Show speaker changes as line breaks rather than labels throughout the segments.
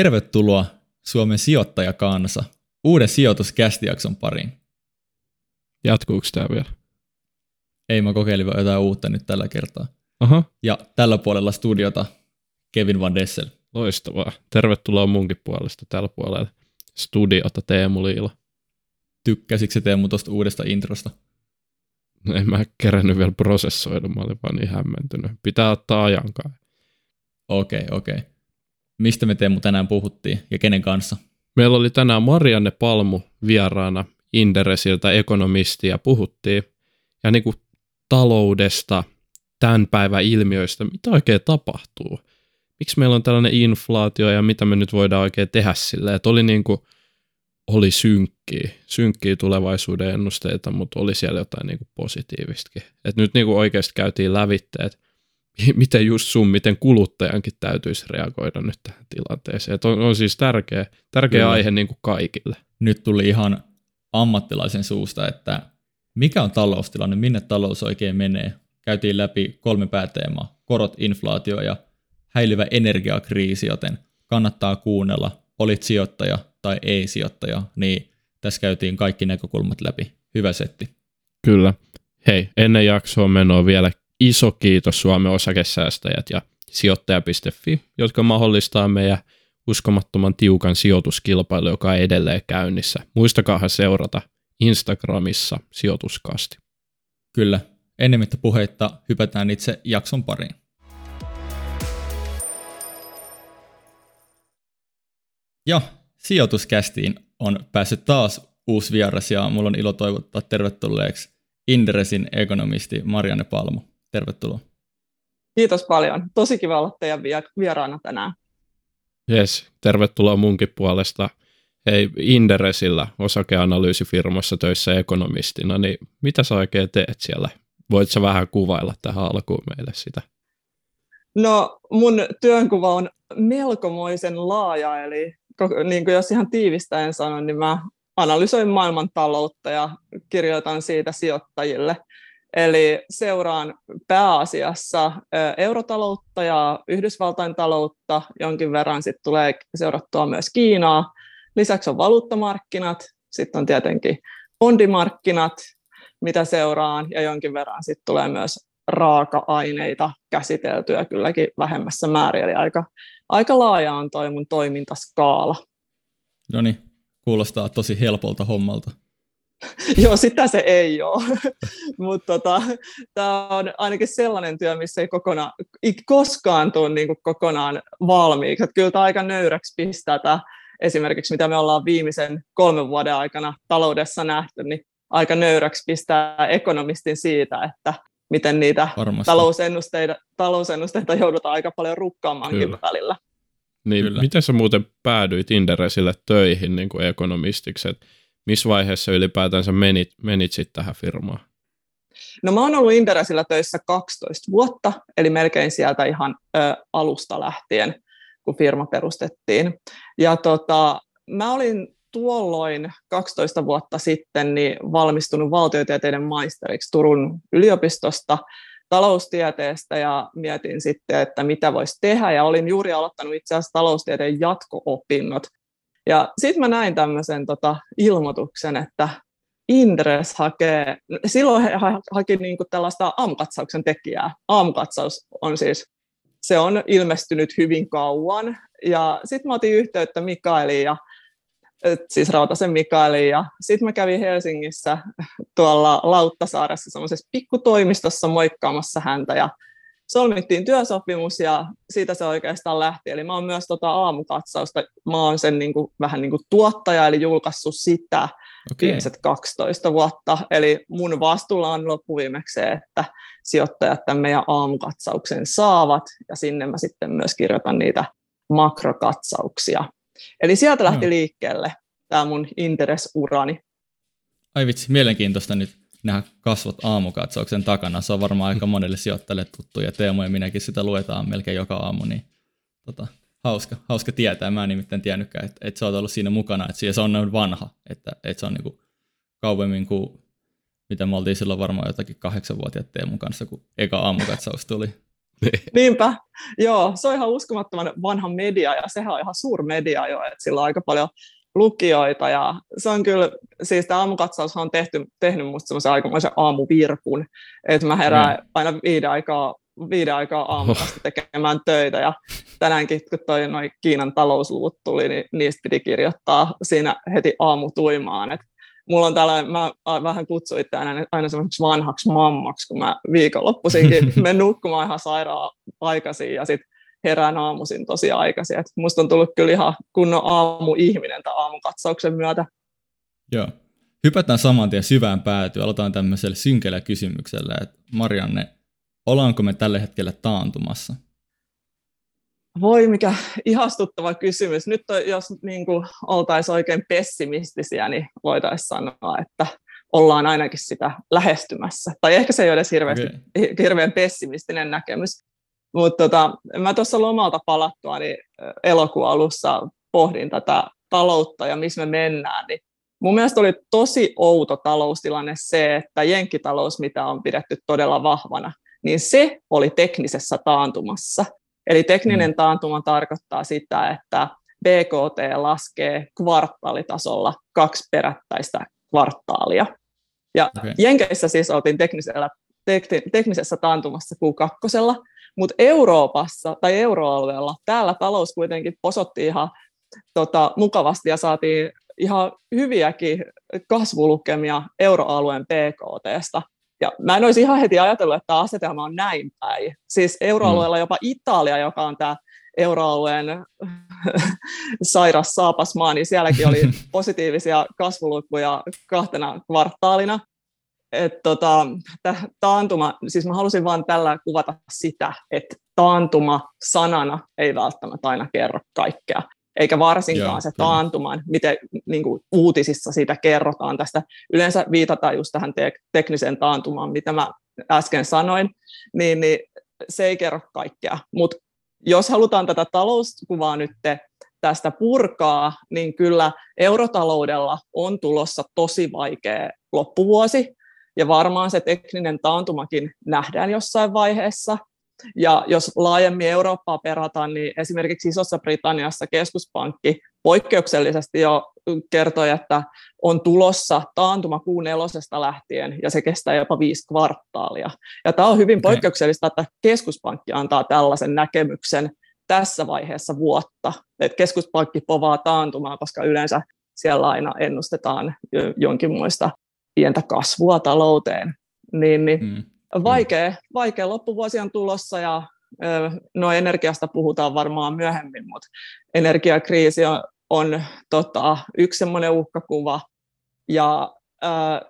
Tervetuloa Suomen sijoittajakansa uuden sijoituskästijakson pariin.
Jatkuuko tämä vielä?
Ei, mä kokeilin jotain uutta nyt tällä kertaa.
Aha.
Ja tällä puolella studiota Kevin Van Dessel.
Loistavaa. Tervetuloa munkin puolesta tällä puolella studiota Teemu Liila.
Tykkäsitkö se Teemu tuosta uudesta introsta?
En mä kerännyt vielä prosessoida, mä olin vaan niin hämmentynyt. Pitää ottaa ajankaan.
Okei, okay, okei. Okay. Mistä me Teemu tänään puhuttiin ja kenen kanssa?
Meillä oli tänään Marianne Palmu vieraana Inderesiltä ekonomisti ja puhuttiin ja niin kuin taloudesta, tämän päivän ilmiöistä, mitä oikein tapahtuu. Miksi meillä on tällainen inflaatio ja mitä me nyt voidaan oikein tehdä sille, että oli niin kuin, oli synkkiä, synkkiä tulevaisuuden ennusteita, mutta oli siellä jotain niin kuin positiivistakin. Et nyt niin kuin oikeasti käytiin lävitteet, miten just sun, miten kuluttajankin täytyisi reagoida nyt tähän tilanteeseen. Et on, on siis tärkeä, tärkeä Kyllä. aihe niin kuin kaikille.
Nyt tuli ihan ammattilaisen suusta, että mikä on taloustilanne, minne talous oikein menee. Käytiin läpi kolme pääteemaa, korot, inflaatio ja häilyvä energiakriisi, joten kannattaa kuunnella, olit sijoittaja tai ei-sijoittaja, niin tässä käytiin kaikki näkökulmat läpi. Hyvä setti.
Kyllä. Hei, ennen jaksoa menoa vielä iso kiitos Suomen osakesäästäjät ja sijoittaja.fi, jotka mahdollistaa meidän uskomattoman tiukan sijoituskilpailu, joka on edelleen käynnissä. Muistakaa seurata Instagramissa sijoituskasti.
Kyllä. Ennemmittä puheitta hypätään itse jakson pariin. Ja sijoituskästiin on päässyt taas uusi vieras ja mulla on ilo toivottaa tervetulleeksi Inderesin ekonomisti Marianne Palmu. Tervetuloa.
Kiitos paljon. Tosi kiva olla teidän vieraana tänään.
Yes, tervetuloa munkin puolesta. Hei, Inderesillä osakeanalyysifirmassa töissä ekonomistina, niin mitä sä oikein teet siellä? Voit sä vähän kuvailla tähän alkuun meille sitä?
No mun työnkuva on melkomoisen laaja, eli niin kuin jos ihan tiivistäen sanon, niin mä analysoin maailman taloutta ja kirjoitan siitä sijoittajille. Eli seuraan pääasiassa eurotaloutta ja Yhdysvaltain taloutta, jonkin verran sitten tulee seurattua myös Kiinaa. Lisäksi on valuuttamarkkinat, sitten on tietenkin bondimarkkinat, mitä seuraan, ja jonkin verran sitten tulee myös raaka-aineita käsiteltyä kylläkin vähemmässä määrin, eli aika, aika laaja on toi mun toimintaskaala.
No niin, kuulostaa tosi helpolta hommalta.
Joo, sitä se ei ole. Mutta tota, tämä on ainakin sellainen työ, missä ei, kokonaan, ei koskaan tule niin kokonaan valmiiksi. Et kyllä tämä aika nöyräksi pistää tämä esimerkiksi, mitä me ollaan viimeisen kolmen vuoden aikana taloudessa nähty, niin aika nöyräksi pistää ekonomistin siitä, että miten niitä talousennusteita, talousennusteita joudutaan aika paljon rukkaamaankin Kyllä. välillä.
Niin, Kyllä. miten sä muuten päädyit Inderesille töihin niin kuin ekonomistiksi? Et missä vaiheessa ylipäätänsä menit, menit sitten tähän firmaan?
No mä oon ollut Inderesillä töissä 12 vuotta, eli melkein sieltä ihan ö, alusta lähtien, kun firma perustettiin. Ja tota, mä olin tuolloin 12 vuotta sitten niin valmistunut valtiotieteiden maisteriksi Turun yliopistosta taloustieteestä ja mietin sitten, että mitä voisi tehdä ja olin juuri aloittanut itse asiassa taloustieteen jatko-opinnot. Ja sitten mä näin tämmöisen tota, ilmoituksen, että Indres hakee, silloin he haki niinku tällaista aamukatsauksen tekijää. Aamukatsaus on siis, se on ilmestynyt hyvin kauan. Ja sitten mä otin yhteyttä Mikaeliin ja siis Rautasen Mikaeliin. Ja sitten mä kävin Helsingissä tuolla Lauttasaaressa semmoisessa pikkutoimistossa moikkaamassa häntä ja solmittiin työsopimus ja siitä se oikeastaan lähti. Eli mä oon myös tota aamukatsausta, mä oon sen niin kuin, vähän niin kuin tuottaja, eli julkaissut sitä okay. viimeiset 12 vuotta. Eli mun vastuulla on loppuviimeksi se, että sijoittajat tämän meidän aamukatsauksen saavat, ja sinne mä sitten myös kirjoitan niitä makrokatsauksia. Eli sieltä lähti no. liikkeelle tämä mun interesurani.
Ai vitsi, mielenkiintoista nyt nähdä kasvot aamukatsauksen takana. Se on varmaan aika monelle sijoittajalle tuttu, ja Teemu ja minäkin sitä luetaan melkein joka aamu, niin tota, hauska, hauska tietää. Mä en nimittäin tiennytkään, että, että sä oot ollut siinä mukana, että se on noin vanha, että, että se on niinku kauemmin kuin mitä me oltiin silloin varmaan jotakin kahdeksanvuotiaat Teemun kanssa, kun eka aamukatsaus tuli.
Niinpä, joo, se on ihan uskomattoman vanha media ja sehän on ihan suur media jo, että sillä on aika paljon lukijoita ja se on kyllä, siis tämä aamukatsaus on tehty, tehnyt musta semmoisen aikamoisen aamuvirpun, että mä herään mm. aina viiden aikaa, viiden aikaa aamukasta tekemään töitä ja tänäänkin kun toi noin Kiinan talousluvut tuli, niin niistä piti kirjoittaa siinä heti aamutuimaan, että mulla on tällainen, mä vähän kutsuin aina, aina semmoiseksi vanhaksi mammaksi, kun mä viikonloppuisinkin menen nukkumaan ihan sairaan aikaisin ja sitten herään aamuisin tosi aikaisin. Et musta on tullut kyllä ihan kunnon aamuihminen tämän aamukatsauksen myötä.
Joo. Hypätään saman tien syvään päätyyn. Aloitetaan tämmöisellä synkellä kysymyksellä, että Marianne, ollaanko me tällä hetkellä taantumassa?
Voi mikä ihastuttava kysymys. Nyt jos niin oltaisiin oikein pessimistisiä, niin voitaisiin sanoa, että ollaan ainakin sitä lähestymässä. Tai ehkä se ei ole edes hirveästi, okay. hirveän pessimistinen näkemys. Mutta tota, mä tuossa lomalta palattua niin elokuun alussa pohdin tätä taloutta ja missä me mennään. Niin mun mielestä oli tosi outo taloustilanne se, että jenkkitalous, mitä on pidetty todella vahvana, niin se oli teknisessä taantumassa. Eli tekninen mm. taantuma tarkoittaa sitä, että BKT laskee kvartaalitasolla kaksi perättäistä kvartaalia. Ja okay. Jenkeissä siis oltiin teknisellä, tek, teknisessä taantumassa Q2, mutta Euroopassa tai euroalueella täällä talous kuitenkin posotti ihan tota, mukavasti ja saatiin ihan hyviäkin kasvulukemia euroalueen PKTstä. Ja mä en olisi ihan heti ajatellut, että tämä asetelma on näin päin. Siis euroalueella mm. jopa Italia, joka on tämä euroalueen sairas saapasmaa, niin sielläkin oli positiivisia kasvulukuja kahtena kvartaalina. Et tota, taantuma, siis mä halusin vain tällä kuvata sitä, että taantuma sanana ei välttämättä aina kerro kaikkea eikä varsinkaan Joo, se taantuman, miten niin kuin uutisissa siitä kerrotaan tästä. Yleensä viitataan just tähän te- tekniseen taantumaan, mitä mä äsken sanoin, niin, niin se ei kerro kaikkea. Mutta jos halutaan tätä talouskuvaa nyt tästä purkaa, niin kyllä eurotaloudella on tulossa tosi vaikea loppuvuosi, ja varmaan se tekninen taantumakin nähdään jossain vaiheessa, ja jos laajemmin Eurooppaa perataan, niin esimerkiksi Isossa Britanniassa keskuspankki poikkeuksellisesti jo kertoi, että on tulossa taantuma kuun nelosesta lähtien, ja se kestää jopa viisi kvartaalia. Ja tämä on hyvin okay. poikkeuksellista, että keskuspankki antaa tällaisen näkemyksen tässä vaiheessa vuotta. että keskuspankki povaa taantumaa, koska yleensä siellä aina ennustetaan jonkinmoista pientä kasvua talouteen. Niin, niin mm vaikea, vaikea loppuvuosi on tulossa ja no energiasta puhutaan varmaan myöhemmin, mutta energiakriisi on, on tota, yksi semmoinen uhkakuva ja ää,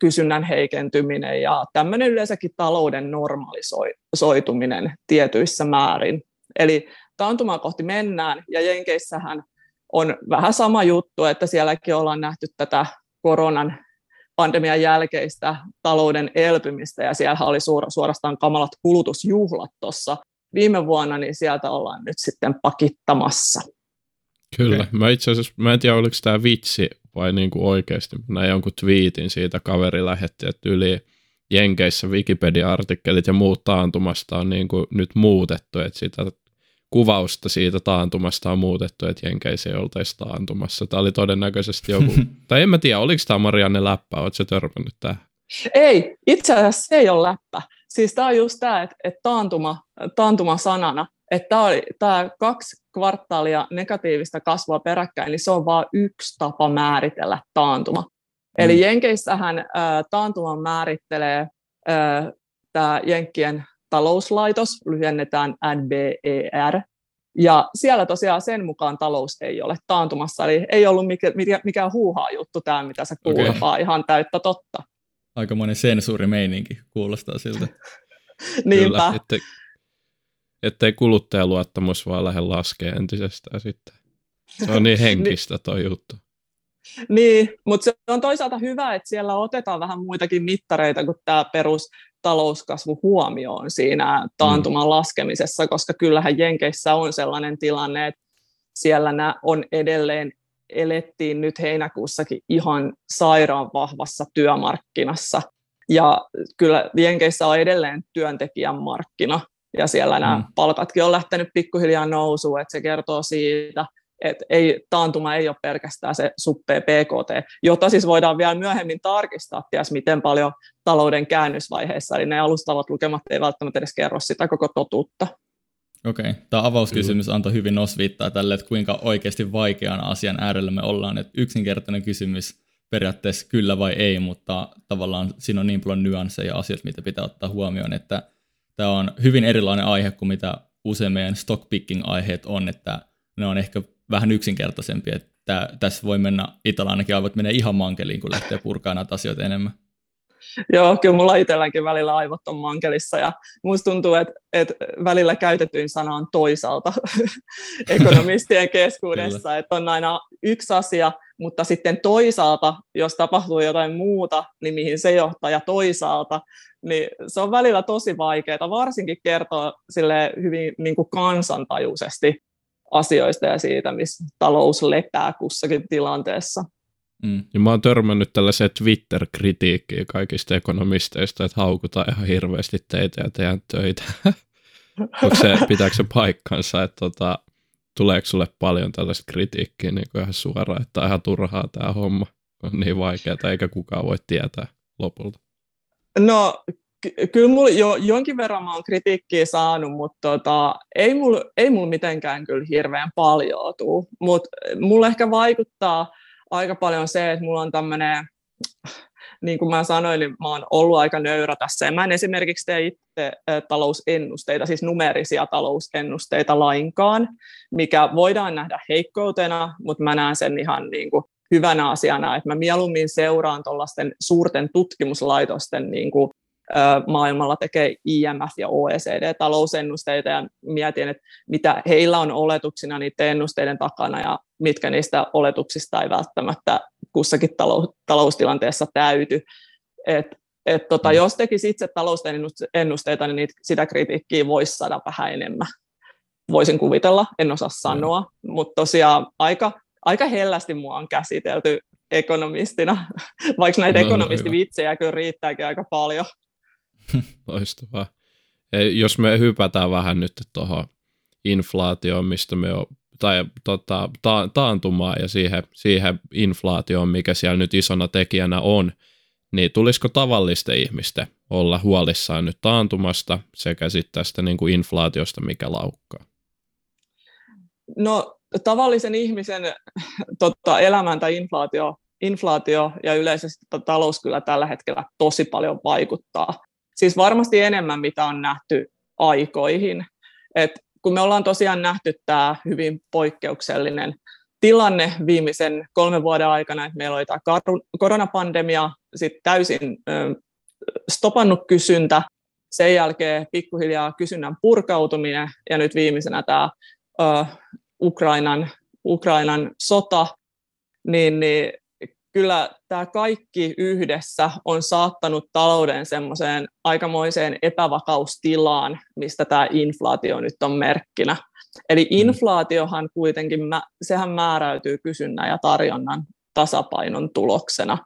kysynnän heikentyminen ja tämmöinen yleensäkin talouden normalisoituminen tietyissä määrin. Eli taantumaa kohti mennään ja Jenkeissähän on vähän sama juttu, että sielläkin ollaan nähty tätä koronan pandemian jälkeistä talouden elpymistä, ja siellä oli suorastaan kamalat kulutusjuhlat tuossa viime vuonna, niin sieltä ollaan nyt sitten pakittamassa.
Kyllä. Okay. Mä itse asiassa, mä en tiedä oliko tämä vitsi vai niin kuin oikeasti. Näin jonkun twiitin siitä kaveri lähetti, että yli Jenkeissä Wikipedia-artikkelit ja muut taantumasta on niin kuin nyt muutettu, että sitä kuvausta siitä taantumasta on muutettu, että Jenkeissä ei oltaisi taantumassa. Tämä oli todennäköisesti joku, tai en mä tiedä, oliko tämä Marianne läppä, oletko törmännyt tähän?
Ei, itse asiassa se ei ole läppä. Siis tämä on just tämä, että, että taantuma, taantuma sanana, että tämä, oli, tämä kaksi kvartaalia negatiivista kasvua peräkkäin, niin se on vain yksi tapa määritellä taantuma. Mm. Eli Jenkeissähän äh, taantuman määrittelee äh, tämä Jenkkien talouslaitos, lyhennetään NBER, ja siellä tosiaan sen mukaan talous ei ole taantumassa, eli ei ollut mikä, mikä, mikään huuhaa juttu tämä, mitä se kuuluu, okay. ihan täyttä totta.
Aikamoinen sensuurimeininki kuulostaa siltä.
Niinpä. Kyllä,
ettei, ettei kuluttajaluottamus vaan lähde laskemaan entisestään sitten. Se on niin henkistä tuo juttu.
Niin, mutta se on toisaalta hyvä, että siellä otetaan vähän muitakin mittareita kuin tämä perus talouskasvu huomioon siinä taantuman mm. laskemisessa, koska kyllähän Jenkeissä on sellainen tilanne, että siellä nämä on edelleen elettiin nyt heinäkuussakin ihan sairaan vahvassa työmarkkinassa. Ja kyllä Jenkeissä on edelleen työntekijän markkina, ja siellä nämä mm. palkatkin on lähtenyt pikkuhiljaa nousuun, että se kertoo siitä, että ei, taantuma ei ole pelkästään se suppea PKT, jota siis voidaan vielä myöhemmin tarkistaa, ties miten paljon talouden käännösvaiheessa, eli ne alustavat lukemat ei välttämättä edes kerro sitä koko totuutta.
Okei, okay. tämä avauskysymys antoi hyvin osviittaa tälle, että kuinka oikeasti vaikean asian äärellä me ollaan, että yksinkertainen kysymys periaatteessa kyllä vai ei, mutta tavallaan siinä on niin paljon nyansseja ja asioita, mitä pitää ottaa huomioon, että tämä on hyvin erilainen aihe kuin mitä usein meidän stockpicking-aiheet on, että ne on ehkä vähän yksinkertaisempi, että tässä voi mennä, itsellä ainakin aivot menee ihan mankeliin, kun lähtee purkaan näitä asioita enemmän.
Joo, kyllä mulla itselläkin välillä aivot on mankelissa ja musta tuntuu, että, että välillä käytetyin sana on toisaalta ekonomistien keskuudessa, että on aina yksi asia, mutta sitten toisaalta, jos tapahtuu jotain muuta, niin mihin se johtaa, ja toisaalta, niin se on välillä tosi vaikeaa, varsinkin kertoa sille hyvin niin kuin kansantajuisesti asioista ja siitä, missä talous lepää kussakin tilanteessa.
Mm. Ja mä oon törmännyt tällaiseen Twitter-kritiikkiin kaikista ekonomisteista, että haukutaan ihan hirveästi teitä ja teidän töitä. Onko se, pitääkö se paikkansa, että tota, tuleeko sulle paljon tällaista kritiikkiä niin kuin ihan suoraan, että on ihan turhaa tämä homma, on niin vaikeaa, eikä kukaan voi tietää lopulta?
No kyllä mulla jo, jonkin verran mä oon kritiikkiä saanut, mutta tota, ei mulla ei mul mitenkään kyllä hirveän paljon tuu. Mutta mulla ehkä vaikuttaa aika paljon se, että mulla on tämmöinen, niin kuin mä sanoin, niin mä oon ollut aika nöyrä tässä. Mä en esimerkiksi tee itse talousennusteita, siis numerisia talousennusteita lainkaan, mikä voidaan nähdä heikkoutena, mutta mä näen sen ihan niin kuin hyvänä asiana, että mä mieluummin seuraan tuollaisten suurten tutkimuslaitosten niin kuin maailmalla tekee IMF ja OECD talousennusteita ja mietin, että mitä heillä on oletuksina niiden ennusteiden takana ja mitkä niistä oletuksista ei välttämättä kussakin talou- taloustilanteessa täyty. Et, et tota, mm. jos tekisi itse talousennusteita, niin niitä, sitä kritiikkiä voisi saada vähän enemmän. Voisin kuvitella, en osaa sanoa, mm. mutta tosiaan aika, aika hellästi mua on käsitelty ekonomistina, vaikka näitä no, ekonomistivitsejä kyllä riittääkin aika paljon.
Loistavaa. Jos me hypätään vähän nyt tuohon inflaatioon, mistä me on, tai tota, ta, taantumaan ja siihen, siihen inflaatioon, mikä siellä nyt isona tekijänä on, niin tulisiko tavallisten ihmisten olla huolissaan nyt taantumasta sekä sitten tästä niin kuin inflaatiosta, mikä laukkaa?
No tavallisen ihmisen totta, elämän tai inflaatio, inflaatio ja yleisesti talous kyllä tällä hetkellä tosi paljon vaikuttaa siis varmasti enemmän, mitä on nähty aikoihin. Et kun me ollaan tosiaan nähty tämä hyvin poikkeuksellinen tilanne viimeisen kolmen vuoden aikana, että meillä oli tämä koronapandemia, sitten täysin stopannut kysyntä, sen jälkeen pikkuhiljaa kysynnän purkautuminen ja nyt viimeisenä tämä Ukrainan, Ukrainan sota, niin, niin kyllä tämä kaikki yhdessä on saattanut talouden semmoiseen aikamoiseen epävakaustilaan, mistä tämä inflaatio nyt on merkkinä. Eli mm. inflaatiohan kuitenkin, sehän määräytyy kysynnän ja tarjonnan tasapainon tuloksena.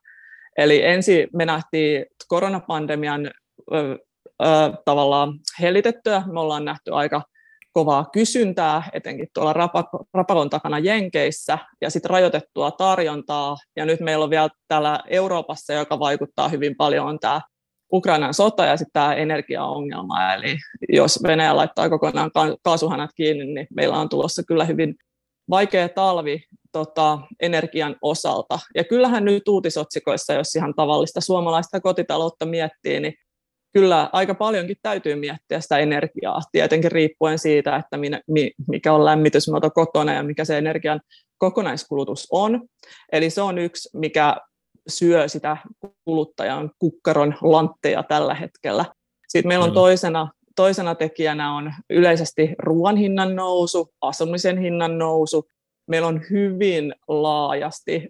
Eli ensin me nähtiin koronapandemian ö, ö, tavallaan hellitettyä, me ollaan nähty aika kovaa kysyntää, etenkin tuolla rapakon takana Jenkeissä, ja sitten rajoitettua tarjontaa. Ja nyt meillä on vielä täällä Euroopassa, joka vaikuttaa hyvin paljon, on tämä Ukrainan sota ja sitten tämä energiaongelma. Eli jos Venäjä laittaa kokonaan kaasuhanat kiinni, niin meillä on tulossa kyllä hyvin vaikea talvi tota, energian osalta. Ja kyllähän nyt uutisotsikoissa, jos ihan tavallista suomalaista kotitaloutta miettii, niin kyllä aika paljonkin täytyy miettiä sitä energiaa, tietenkin riippuen siitä, että minä, mikä on lämmitysmuoto kotona ja mikä se energian kokonaiskulutus on. Eli se on yksi, mikä syö sitä kuluttajan kukkaron lantteja tällä hetkellä. Sitten meillä on toisena, toisena tekijänä on yleisesti ruoan hinnan nousu, asumisen hinnan nousu. Meillä on hyvin laajasti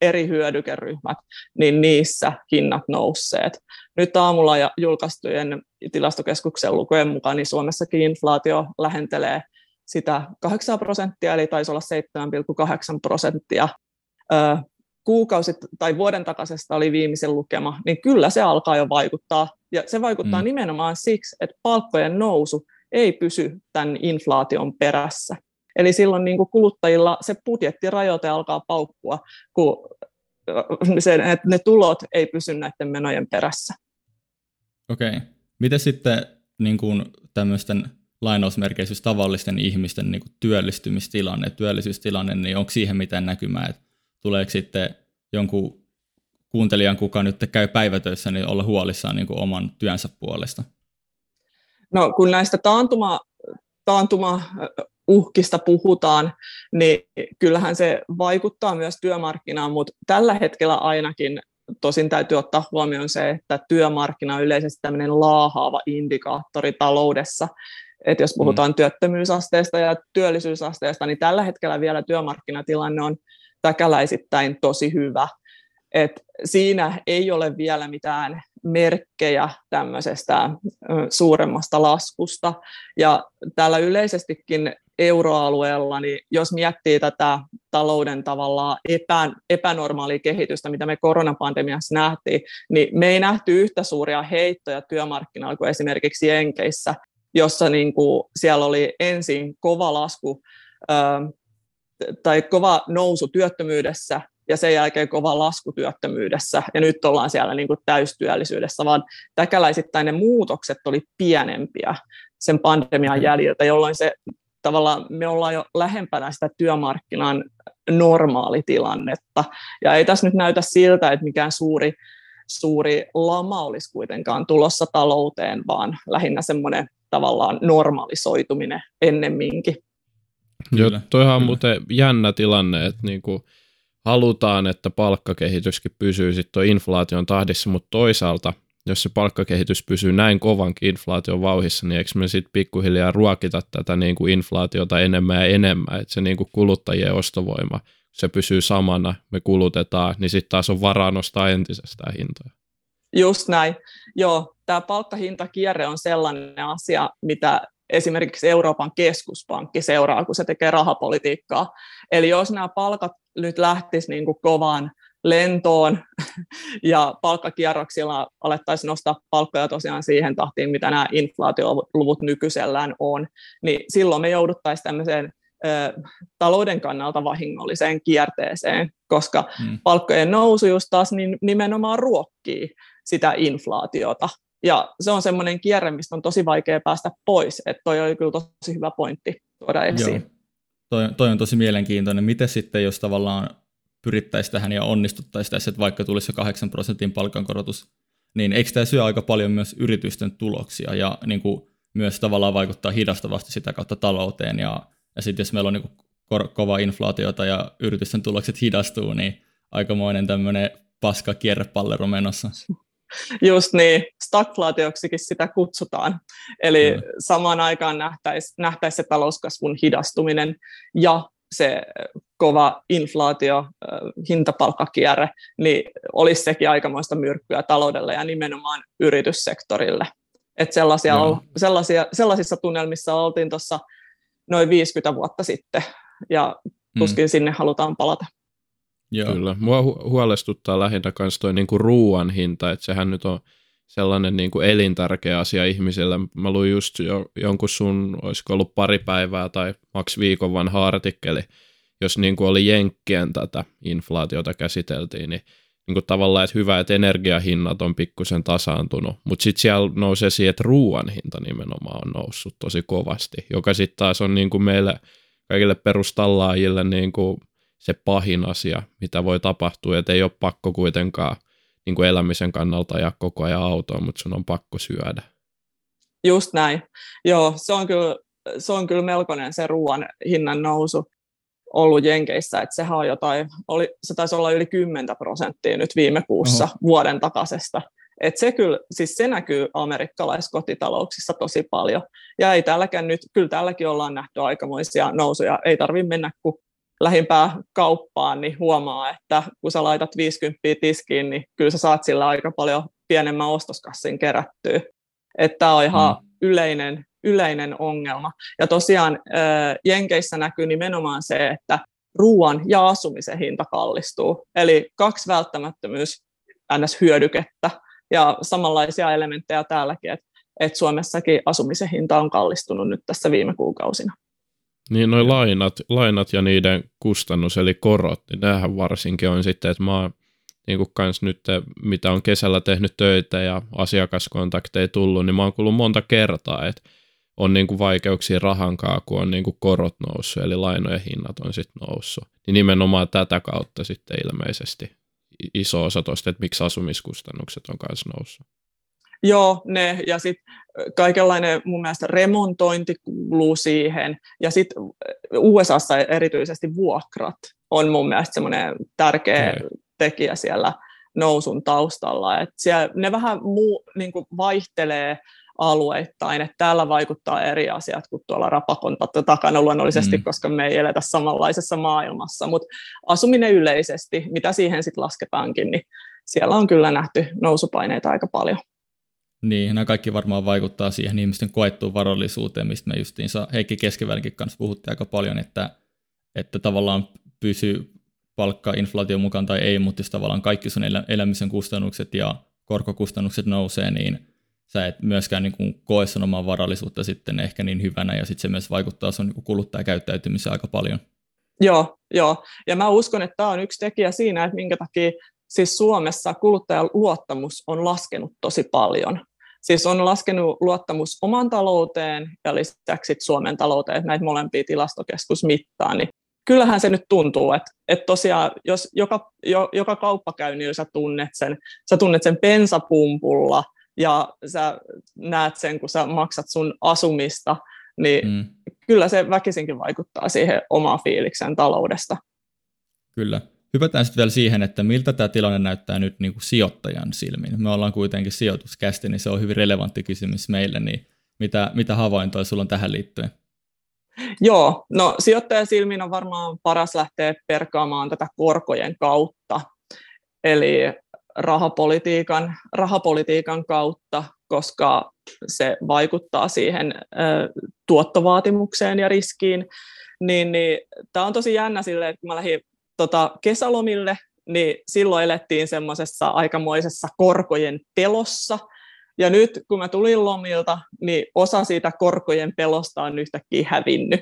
eri hyödykeryhmät, niin niissä hinnat nousseet. Nyt aamulla julkaistujen tilastokeskuksen lukujen mukaan niin Suomessakin inflaatio lähentelee sitä 8 prosenttia, eli taisi olla 7,8 prosenttia. Kuukausi tai vuoden takaisesta oli viimeisen lukema, niin kyllä se alkaa jo vaikuttaa. Ja se vaikuttaa mm. nimenomaan siksi, että palkkojen nousu ei pysy tämän inflaation perässä. Eli silloin niin kuin kuluttajilla se budjettirajoite alkaa paukkua, kun se, että ne tulot ei pysy näiden menojen perässä.
Okei. Okay. Miten sitten niin kuin tämmöisten lainausmerkeisyys tavallisten ihmisten niin kuin työllistymistilanne, työllisyystilanne, niin onko siihen mitään näkymää, että tuleeko sitten jonkun kuuntelijan, kuka nyt käy päivätöissä, niin olla huolissaan niin kuin oman työnsä puolesta?
No kun näistä taantuma, taantuma uhkista puhutaan, niin kyllähän se vaikuttaa myös työmarkkinaan, mutta tällä hetkellä ainakin tosin täytyy ottaa huomioon se, että työmarkkina on yleisesti tämmöinen laahaava indikaattori taloudessa, että jos puhutaan mm. työttömyysasteesta ja työllisyysasteesta, niin tällä hetkellä vielä työmarkkinatilanne on täkäläisittäin tosi hyvä. Et siinä ei ole vielä mitään merkkejä tämmöisestä suuremmasta laskusta. Ja täällä yleisestikin euroalueella, niin jos miettii tätä talouden tavallaan epä, epänormaalia kehitystä, mitä me koronapandemiassa nähtiin, niin me ei nähty yhtä suuria heittoja työmarkkinoilla kuin esimerkiksi Jenkeissä, jossa niin kuin siellä oli ensin kova lasku tai kova nousu työttömyydessä ja sen jälkeen kova lasku työttömyydessä, ja nyt ollaan siellä niin kuin täystyöllisyydessä, vaan täkäläisittäin ne muutokset oli pienempiä sen pandemian jäljiltä, jolloin se tavallaan me ollaan jo lähempänä sitä työmarkkinan normaalitilannetta. Ja ei tässä nyt näytä siltä, että mikään suuri, suuri lama olisi kuitenkaan tulossa talouteen, vaan lähinnä semmoinen tavallaan normalisoituminen ennemminkin.
Joo, toihan on muuten jännä tilanne, että niinku halutaan, että palkkakehityskin pysyy sitten inflaation tahdissa, mutta toisaalta – jos se palkkakehitys pysyy näin kovankin inflaation vauhissa, niin eikö me sitten pikkuhiljaa ruokita tätä niin kuin inflaatiota enemmän ja enemmän, että se niin kuin kuluttajien ostovoima, se pysyy samana, me kulutetaan, niin sitten taas on varaa nostaa entisestään hintoja.
Just näin. Joo, tämä palkkahintakierre on sellainen asia, mitä esimerkiksi Euroopan keskuspankki seuraa, kun se tekee rahapolitiikkaa. Eli jos nämä palkat nyt lähtisivät niin kuin kovaan lentoon ja palkkakierroksilla alettaisiin nostaa palkkoja tosiaan siihen tahtiin, mitä nämä inflaatioluvut nykyisellään on, niin silloin me jouduttaisiin tämmöiseen ö, talouden kannalta vahingolliseen kierteeseen, koska hmm. palkkojen nousu just taas niin nimenomaan ruokkii sitä inflaatiota. Ja se on semmoinen kierre, mistä on tosi vaikea päästä pois, että toi oli kyllä tosi hyvä pointti tuoda esiin. Joo.
Toi, toi on tosi mielenkiintoinen. Miten sitten, jos tavallaan pyrittäisiin tähän ja onnistuttaisiin tässä, että vaikka tulisi se 8 prosentin palkankorotus, niin eikö tämä syö aika paljon myös yritysten tuloksia ja niin kuin myös tavallaan vaikuttaa hidastavasti sitä kautta talouteen ja, ja sitten jos meillä on niin kuin ko- kova inflaatiota ja yritysten tulokset hidastuu, niin aikamoinen tämmöinen paska kierrepallero menossa.
Just niin, stagflaatioksikin sitä kutsutaan. Eli mm. samaan aikaan nähtäisiin nähtäisi se talouskasvun hidastuminen ja se kova inflaatio, hintapalkkakierre, niin olisi sekin aikamoista myrkkyä taloudelle ja nimenomaan yrityssektorille. Et sellaisia, no. sellaisia, sellaisissa tunnelmissa oltiin tuossa noin 50 vuotta sitten, ja tuskin mm. sinne halutaan palata.
Joo. Kyllä. Mua hu- huolestuttaa lähinnä myös tuo niinku ruoan hinta, että sehän nyt on sellainen niin kuin elintärkeä asia ihmisille. Mä luin just jo, jonkun sun, olisiko ollut pari päivää tai maks viikon vanha artikkeli, jos niin kuin oli Jenkkien tätä inflaatiota käsiteltiin, niin, niin kuin tavallaan, että hyvä, että energiahinnat on pikkusen tasaantunut, mutta sitten siellä nousee siihen, että ruoan hinta nimenomaan on noussut tosi kovasti, joka sitten taas on niin meille kaikille perustallaajille niin se pahin asia, mitä voi tapahtua, että ei ole pakko kuitenkaan niin kuin elämisen kannalta ja koko ajan autoon, mutta sun on pakko syödä.
Just näin. Joo, se on kyllä, se on kyllä melkoinen se ruoan hinnan nousu ollut Jenkeissä, että sehän on jotain, oli, se taisi olla yli 10 prosenttia nyt viime kuussa Oho. vuoden takaisesta. Et se kyllä, siis se näkyy amerikkalaiskotitalouksissa tosi paljon. Ja ei tälläkään nyt, kyllä tälläkin ollaan nähty aikamoisia nousuja. Ei tarvitse mennä kuin lähimpää kauppaan, niin huomaa, että kun sä laitat 50 tiskiin, niin kyllä sä saat sillä aika paljon pienemmän ostoskassin kerättyä. Että tämä on ihan mm. yleinen, yleinen ongelma. Ja tosiaan Jenkeissä näkyy nimenomaan se, että ruoan ja asumisen hinta kallistuu. Eli kaksi välttämättömyys ns. hyödykettä ja samanlaisia elementtejä täälläkin, että että Suomessakin asumisen hinta on kallistunut nyt tässä viime kuukausina.
Niin noin lainat, lainat ja niiden kustannus eli korot, niin nämähän varsinkin on sitten, että mä oon niin kuin kans nyt, mitä on kesällä tehnyt töitä ja asiakaskontakteja tullut, niin mä oon kuullut monta kertaa, että on niin kuin vaikeuksia rahankaa, kun on niin kuin korot noussut, eli lainojen hinnat on sitten noussut. Niin nimenomaan tätä kautta sitten ilmeisesti iso osa tuosta, että miksi asumiskustannukset on myös noussut.
Joo, ne, ja sitten kaikenlainen mun mielestä remontointi kuuluu siihen, ja sitten USAssa erityisesti vuokrat on mun mielestä semmoinen tärkeä okay. tekijä siellä nousun taustalla, että siellä, ne vähän muu, niin vaihtelee alueittain, että täällä vaikuttaa eri asiat kuin tuolla rapakon takana luonnollisesti, mm. koska me ei eletä samanlaisessa maailmassa, mutta asuminen yleisesti, mitä siihen sitten lasketaankin, niin siellä on kyllä nähty nousupaineita aika paljon.
Niin, nämä kaikki varmaan vaikuttaa siihen ihmisten koettuun varallisuuteen, mistä me justiinsa Heikki Keskivälänkin kanssa puhuttiin aika paljon, että, että tavallaan pysyy palkka inflaation mukaan tai ei, mutta jos tavallaan kaikki sun elämisen kustannukset ja korkokustannukset nousee, niin sä et myöskään niin kuin koe sun omaa varallisuutta sitten ehkä niin hyvänä, ja sitten se myös vaikuttaa sun niin kuluttajakäyttäytymiseen aika paljon.
Joo, joo, ja mä uskon, että tämä on yksi tekijä siinä, että minkä takia siis Suomessa kuluttajan luottamus on laskenut tosi paljon. Siis on laskenut luottamus oman talouteen ja lisäksi Suomen talouteen, että näitä molempia tilastokeskus mittaa, niin kyllähän se nyt tuntuu, että, että tosiaan jos joka, jo, joka kauppakäynnillä sä tunnet sen, sä tunnet sen pensapumpulla ja sä näet sen, kun sä maksat sun asumista, niin mm. kyllä se väkisinkin vaikuttaa siihen omaan fiilikseen taloudesta.
Kyllä. Hypätään sitten vielä siihen, että miltä tämä tilanne näyttää nyt niin kuin sijoittajan silmin. Me ollaan kuitenkin sijoituskästi, niin se on hyvin relevantti kysymys meille, niin mitä, mitä havaintoja sulla on tähän liittyen?
Joo, no sijoittajan silmin on varmaan paras lähteä perkaamaan tätä korkojen kautta, eli rahapolitiikan, rahapolitiikan kautta, koska se vaikuttaa siihen ö, tuottovaatimukseen ja riskiin, niin, niin tämä on tosi jännä silleen, että kun mä lähdin tota, kesälomille, niin silloin elettiin semmoisessa aikamoisessa korkojen pelossa. Ja nyt kun mä tulin lomilta, niin osa siitä korkojen pelosta on yhtäkkiä hävinnyt,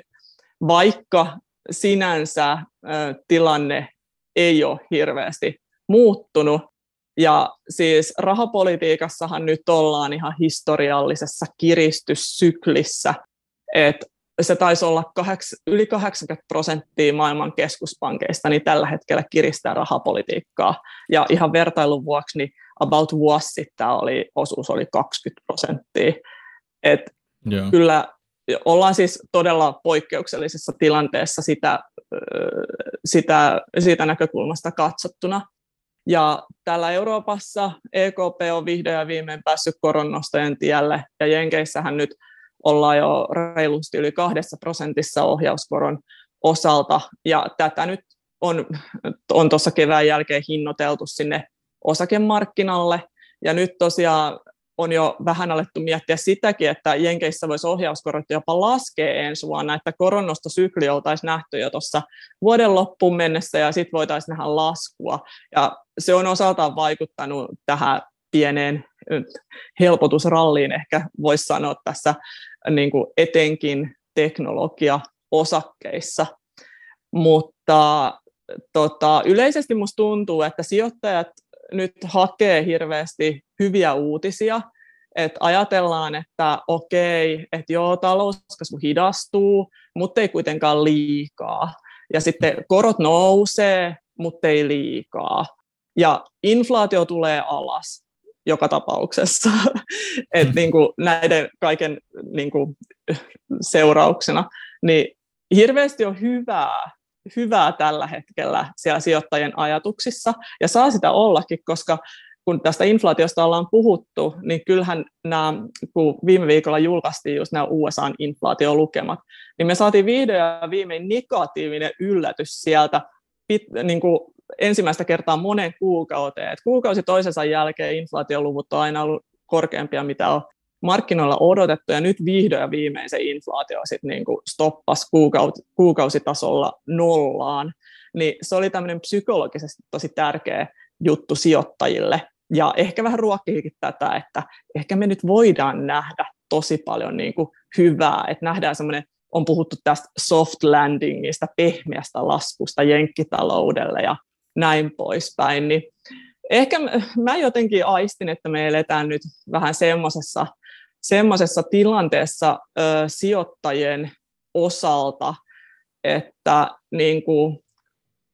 vaikka sinänsä tilanne ei ole hirveästi muuttunut. Ja siis rahapolitiikassahan nyt ollaan ihan historiallisessa kiristyssyklissä, että se taisi olla kaheks, yli 80 prosenttia maailman keskuspankeista niin tällä hetkellä kiristää rahapolitiikkaa. Ja ihan vertailun vuoksi, niin about vuosi sitten oli, osuus oli 20 prosenttia. Et yeah. Kyllä ollaan siis todella poikkeuksellisessa tilanteessa sitä, sitä, siitä näkökulmasta katsottuna. Ja täällä Euroopassa EKP on vihdoin ja viimein päässyt koronnostojen tielle, ja Jenkeissähän nyt ollaan jo reilusti yli kahdessa prosentissa ohjauskoron osalta, ja tätä nyt on, on tuossa kevään jälkeen hinnoiteltu sinne osakemarkkinalle, ja nyt tosiaan on jo vähän alettu miettiä sitäkin, että Jenkeissä voisi ohjauskorot jopa laskea ensi vuonna, että koronostosykli oltaisiin nähty jo tuossa vuoden loppuun mennessä ja sitten voitaisiin nähdä laskua. Ja se on osaltaan vaikuttanut tähän pieneen helpotusralliin, ehkä voisi sanoa tässä niin kuin etenkin teknologia-osakkeissa. Mutta tota, yleisesti minusta tuntuu, että sijoittajat nyt hakee hirveästi hyviä uutisia, että ajatellaan, että okei, että joo, talouskasvu hidastuu, mutta ei kuitenkaan liikaa. Ja sitten korot nousee, mutta ei liikaa. Ja inflaatio tulee alas joka tapauksessa. Et mm. niin kuin näiden kaiken niin kuin seurauksena. Niin hirveästi on hyvää hyvää tällä hetkellä siellä sijoittajien ajatuksissa, ja saa sitä ollakin, koska kun tästä inflaatiosta ollaan puhuttu, niin kyllähän nämä, kun viime viikolla julkaistiin just nämä USA-inflaatiolukemat, niin me saatiin vihdoin ja viimein negatiivinen yllätys sieltä pit, niin kuin ensimmäistä kertaa monen kuukauteen. Et kuukausi toisensa jälkeen inflaatioluvut on aina ollut korkeampia, mitä on markkinoilla odotettu, ja nyt vihdoin ja viimein se inflaatio sitten niin kuin stoppasi kuukaut, kuukausitasolla nollaan, niin se oli tämmöinen psykologisesti tosi tärkeä juttu sijoittajille, ja ehkä vähän ruokkiikin tätä, että ehkä me nyt voidaan nähdä tosi paljon niin kuin hyvää, että nähdään semmoinen, on puhuttu tästä soft landingista, pehmeästä laskusta jenkkitaloudelle ja näin poispäin, niin ehkä mä jotenkin aistin, että me eletään nyt vähän semmoisessa semmoisessa tilanteessa ö, sijoittajien osalta, että niin kuin,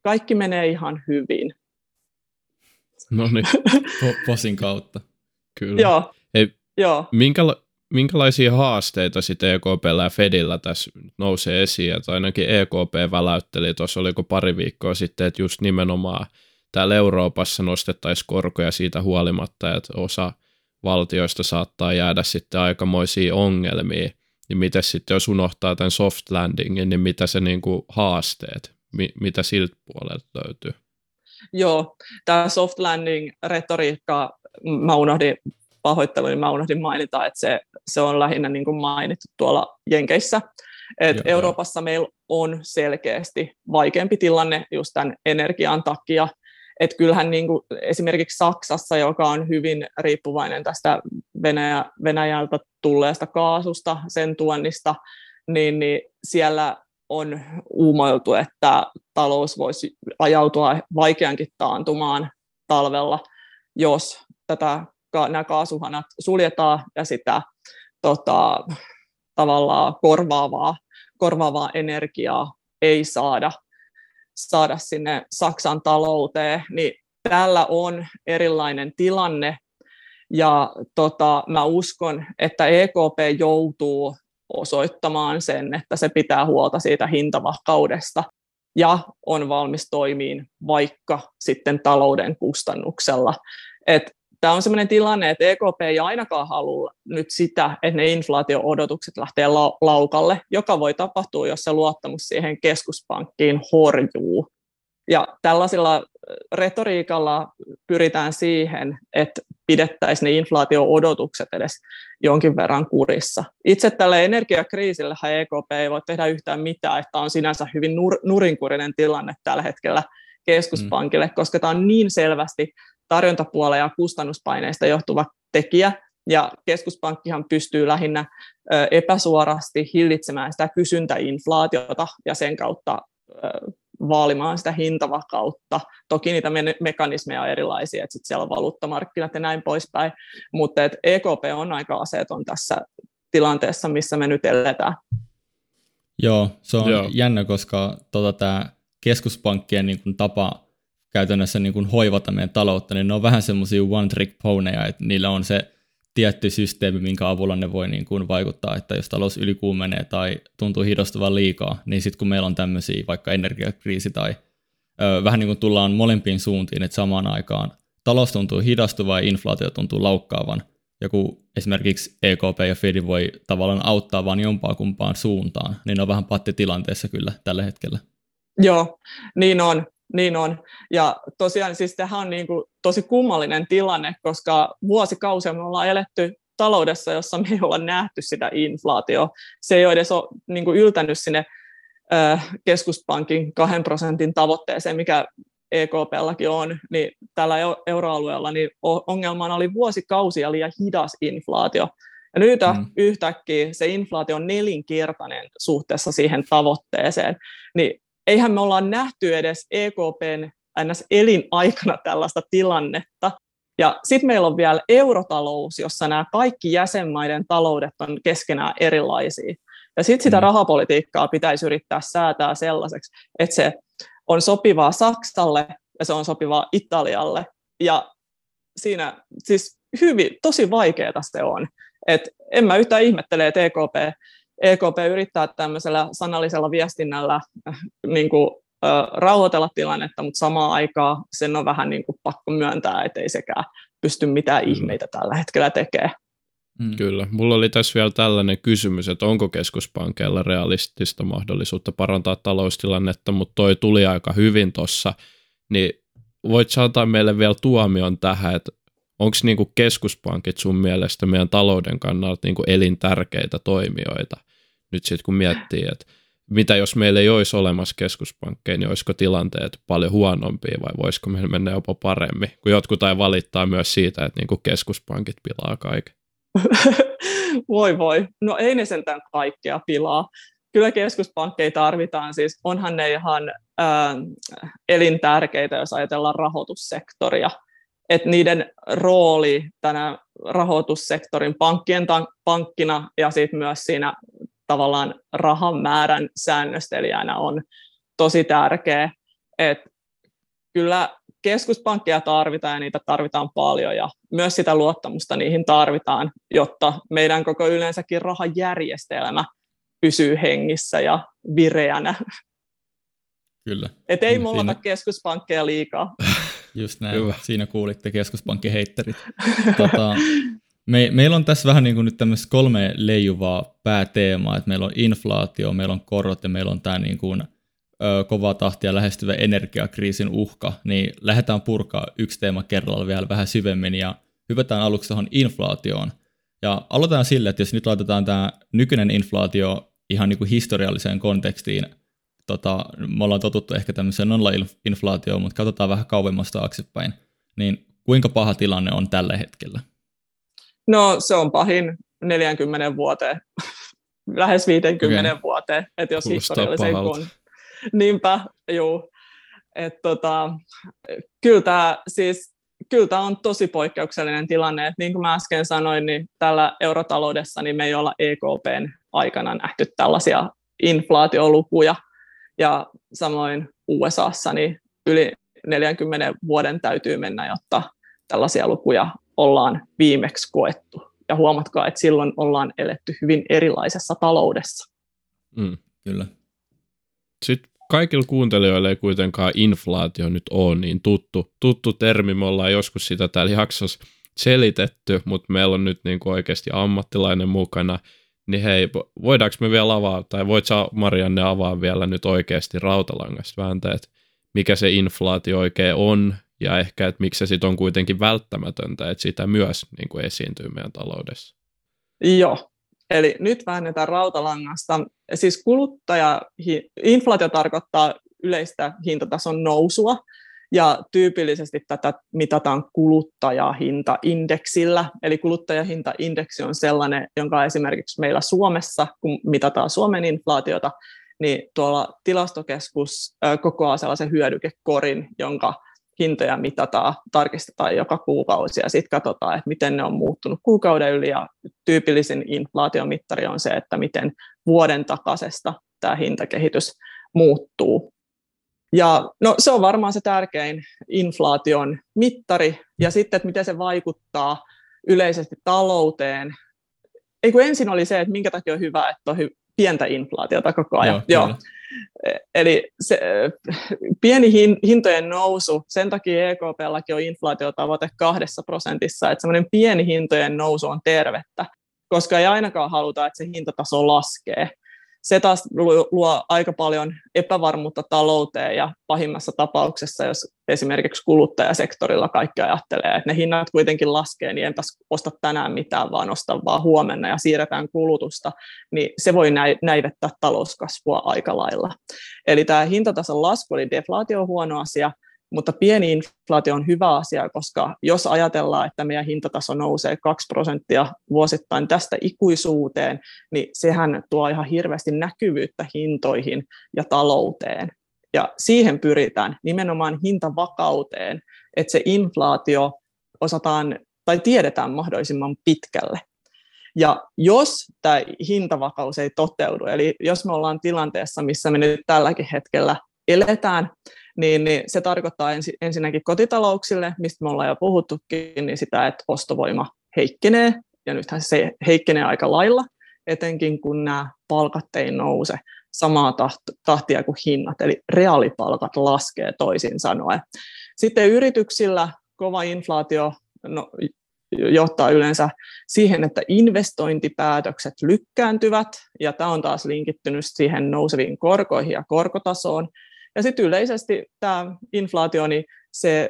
kaikki menee ihan hyvin.
No niin.
Posin kautta.
Kyllä.
Joo.
Hei,
Joo.
Minkäla- minkälaisia haasteita sitten EKPllä ja Fedillä tässä nousee esiin, että ainakin EKP väläytteli tuossa, oliko pari viikkoa sitten, että just nimenomaan täällä Euroopassa nostettaisiin korkoja siitä huolimatta, että osa valtioista saattaa jäädä sitten aikamoisia ongelmia, niin miten sitten jos unohtaa tämän soft landingin, niin mitä se niinku haasteet, mi- mitä siltä puolelta löytyy?
Joo, tämä soft landing retoriikka, mä unohdin pahoitteluni, mä unohdin mainita, että se, se on lähinnä niin kuin mainittu tuolla Jenkeissä. Et
Joo,
Euroopassa joo. meillä on selkeästi vaikeampi tilanne just tämän energian takia. Et kyllähän niin kuin esimerkiksi Saksassa, joka on hyvin riippuvainen tästä Venäjä, Venäjältä tulleesta kaasusta, sen tuonnista, niin, niin siellä on uumoiltu, että talous voisi ajautua vaikeankin taantumaan talvella, jos tätä, nämä kaasuhanat suljetaan ja sitä tota, tavallaan korvaavaa, korvaavaa energiaa ei saada, saada sinne Saksan talouteen, niin täällä on erilainen tilanne, ja tota, mä uskon, että EKP joutuu osoittamaan sen, että se pitää huolta siitä hintavakaudesta ja on valmis toimiin vaikka sitten talouden kustannuksella. Tämä on sellainen tilanne, että EKP ei ainakaan halua nyt sitä, että ne inflaatio-odotukset lähtee laukalle, joka voi tapahtua, jos se luottamus siihen keskuspankkiin horjuu. Ja tällaisilla retoriikalla pyritään siihen, että pidettäisiin ne inflaatio-odotukset edes jonkin verran kurissa. Itse tälle energiakriisille EKP ei voi tehdä yhtään mitään, että on sinänsä hyvin nur- nurinkurinen tilanne tällä hetkellä keskuspankille, mm. koska tämä on niin selvästi tarjontapuolella ja kustannuspaineista johtuva tekijä, ja keskuspankkihan pystyy lähinnä epäsuorasti hillitsemään sitä kysyntäinflaatiota ja sen kautta vaalimaan sitä hintavakautta. Toki niitä me- mekanismeja on erilaisia, että sit siellä on valuuttamarkkinat ja näin poispäin, mutta et EKP on aika aseeton tässä tilanteessa, missä me nyt eletään.
Joo, se on Joo. jännä, koska tota, tämä keskuspankkien niin kun, tapa käytännössä niin kun, hoivata meidän taloutta, niin ne on vähän semmoisia one-trick ponyja, että niillä on se tietty systeemi, minkä avulla ne voi niin kuin vaikuttaa, että jos talous ylikuumenee tai tuntuu hidastuvan liikaa, niin sitten kun meillä on tämmöisiä vaikka energiakriisi tai ö, vähän niin kuin tullaan molempiin suuntiin, että samaan aikaan talous tuntuu hidastuvan ja inflaatio tuntuu laukkaavan, ja kun esimerkiksi EKP ja Fed voi tavallaan auttaa vain jompaa kumpaan suuntaan, niin ne on vähän pattitilanteessa kyllä tällä hetkellä.
Joo, niin on. Niin on. Ja tosiaan siis tähän on niin kuin tosi kummallinen tilanne, koska vuosikausia me ollaan eletty taloudessa, jossa me ei olla nähty sitä inflaatio. Se ei ole edes ole niin kuin yltänyt sinne keskuspankin kahden prosentin tavoitteeseen, mikä EKPllakin on, niin tällä euroalueella niin ongelmana oli vuosikausia liian hidas inflaatio. Ja nyt mm. yhtäkkiä se inflaatio on nelinkertainen suhteessa siihen tavoitteeseen. Niin eihän me ollaan nähty edes EKPn ns. elinaikana tällaista tilannetta. Ja sitten meillä on vielä eurotalous, jossa nämä kaikki jäsenmaiden taloudet on keskenään erilaisia. Ja sitten sitä mm. rahapolitiikkaa pitäisi yrittää säätää sellaiseksi, että se on sopivaa Saksalle ja se on sopivaa Italialle. Ja siinä siis hyvin, tosi vaikeaa se on. Et en mä yhtään ihmettele, että EKP EKP yrittää tämmöisellä sanallisella viestinnällä äh, niin kuin, äh, rauhoitella tilannetta, mutta samaan aikaan sen on vähän niin kuin pakko myöntää, että ei sekään pysty mitään mm. ihmeitä tällä hetkellä tekemään.
Mm. Kyllä. Mulla oli tässä vielä tällainen kysymys, että onko keskuspankeilla realistista mahdollisuutta parantaa taloustilannetta, mutta toi tuli aika hyvin tuossa, niin voit saada meille vielä tuomion tähän, että onko niinku keskuspankit sun mielestä meidän talouden kannalta niinku elintärkeitä toimijoita? Nyt sitten kun miettii, että mitä jos meillä ei olisi olemassa keskuspankkeja, niin olisiko tilanteet paljon huonompia vai voisiko meillä mennä jopa paremmin? Kun jotkut tai valittaa myös siitä, että niin keskuspankit pilaa kaiken.
voi voi. No ei ne sentään kaikkea pilaa. Kyllä keskuspankkeja tarvitaan, siis onhan ne ihan ää, elintärkeitä, jos ajatellaan rahoitussektoria. Että niiden rooli tänä rahoitussektorin pankkien pankkina ja sitten myös siinä tavallaan rahan määrän säännöstelijänä on tosi tärkeä. että kyllä keskuspankkeja tarvitaan ja niitä tarvitaan paljon ja myös sitä luottamusta niihin tarvitaan, jotta meidän koko yleensäkin rahajärjestelmä pysyy hengissä ja vireänä.
Kyllä.
Et ei mulla siinä... keskuspankkeja liikaa.
Just näin, Hyvä. siinä kuulitte keskuspankkiheitterit. tota, me, meillä on tässä vähän niin kuin nyt tämmöistä kolme leijuvaa pääteemaa, että meillä on inflaatio, meillä on korot ja meillä on tämä niin kuin, ö, kovaa tahtia lähestyvä energiakriisin uhka, niin lähdetään purkaa yksi teema kerralla vielä vähän syvemmin ja hypätään aluksi tuohon inflaatioon. Ja aloitetaan sille, että jos nyt laitetaan tämä nykyinen inflaatio ihan niin kuin historialliseen kontekstiin, tota, me ollaan totuttu ehkä tämmöiseen nolla-inflaatioon, mutta katsotaan vähän kauemmas taaksepäin, niin kuinka paha tilanne on tällä hetkellä?
No se on pahin 40 vuoteen, lähes 50 okay. vuoteen, että jos historiallisen kun... Niinpä, juu. Et tota, kyllä tämä siis kyllä tämä on tosi poikkeuksellinen tilanne. että niin kuin mä äsken sanoin, niin tällä eurotaloudessa niin me ei olla EKPn aikana nähty tällaisia inflaatiolukuja. Ja samoin USAssa niin yli 40 vuoden täytyy mennä, jotta tällaisia lukuja ollaan viimeksi koettu. Ja huomatkaa, että silloin ollaan eletty hyvin erilaisessa taloudessa.
Mm, kyllä. Sitten kaikilla kuuntelijoilla ei kuitenkaan inflaatio nyt ole niin tuttu, tuttu termi. Me ollaan joskus sitä täällä jaksossa selitetty, mutta meillä on nyt niin kuin oikeasti ammattilainen mukana. Niin hei, voidaanko me vielä avaa, tai voit sä Marianne avaa vielä nyt oikeasti rautalangasta että mikä se inflaatio oikein on, ja ehkä, että miksi se sitten on kuitenkin välttämätöntä, että sitä myös niin kuin esiintyy meidän taloudessa.
Joo, eli nyt väännetään rautalangasta. Siis kuluttaja, inflaatio tarkoittaa yleistä hintatason nousua, ja tyypillisesti tätä mitataan kuluttajahintaindeksillä. Eli kuluttajahintaindeksi on sellainen, jonka esimerkiksi meillä Suomessa, kun mitataan Suomen inflaatiota, niin tuolla tilastokeskus kokoaa sellaisen hyödykekorin, jonka hintoja mitataan, tarkistetaan joka kuukausi ja sitten katsotaan, että miten ne on muuttunut kuukauden yli ja tyypillisin inflaatiomittari on se, että miten vuoden takaisesta tämä hintakehitys muuttuu. Ja no, se on varmaan se tärkein inflaation mittari ja sitten, että miten se vaikuttaa yleisesti talouteen. Ei kun ensin oli se, että minkä takia on hyvä, että on pientä inflaatiota koko ajan. Joo, Joo. Eli se, pieni hintojen nousu, sen takia EKPllakin on inflaatiotavoite kahdessa prosentissa, että semmoinen pieni hintojen nousu on tervettä, koska ei ainakaan haluta, että se hintataso laskee se taas luo aika paljon epävarmuutta talouteen ja pahimmassa tapauksessa, jos esimerkiksi kuluttajasektorilla kaikki ajattelee, että ne hinnat kuitenkin laskee, niin enpäs osta tänään mitään, vaan osta vaan huomenna ja siirretään kulutusta, niin se voi näivettää talouskasvua aika lailla. Eli tämä hintatason lasku oli deflaatio huono asia, mutta pieni inflaatio on hyvä asia, koska jos ajatellaan, että meidän hintataso nousee 2 prosenttia vuosittain tästä ikuisuuteen, niin sehän tuo ihan hirveästi näkyvyyttä hintoihin ja talouteen. Ja siihen pyritään nimenomaan hintavakauteen, että se inflaatio osataan tai tiedetään mahdollisimman pitkälle. Ja jos tämä hintavakaus ei toteudu, eli jos me ollaan tilanteessa, missä me nyt tälläkin hetkellä eletään, niin, niin se tarkoittaa ensi, ensinnäkin kotitalouksille, mistä me ollaan jo puhuttukin, niin sitä, että ostovoima heikkenee, ja nythän se heikkenee aika lailla, etenkin kun nämä palkat ei nouse samaa tahtia kuin hinnat, eli reaalipalkat laskee toisin sanoen. Sitten yrityksillä kova inflaatio no, johtaa yleensä siihen, että investointipäätökset lykkääntyvät, ja tämä on taas linkittynyt siihen nouseviin korkoihin ja korkotasoon, ja sitten yleisesti tämä inflaatio, niin se,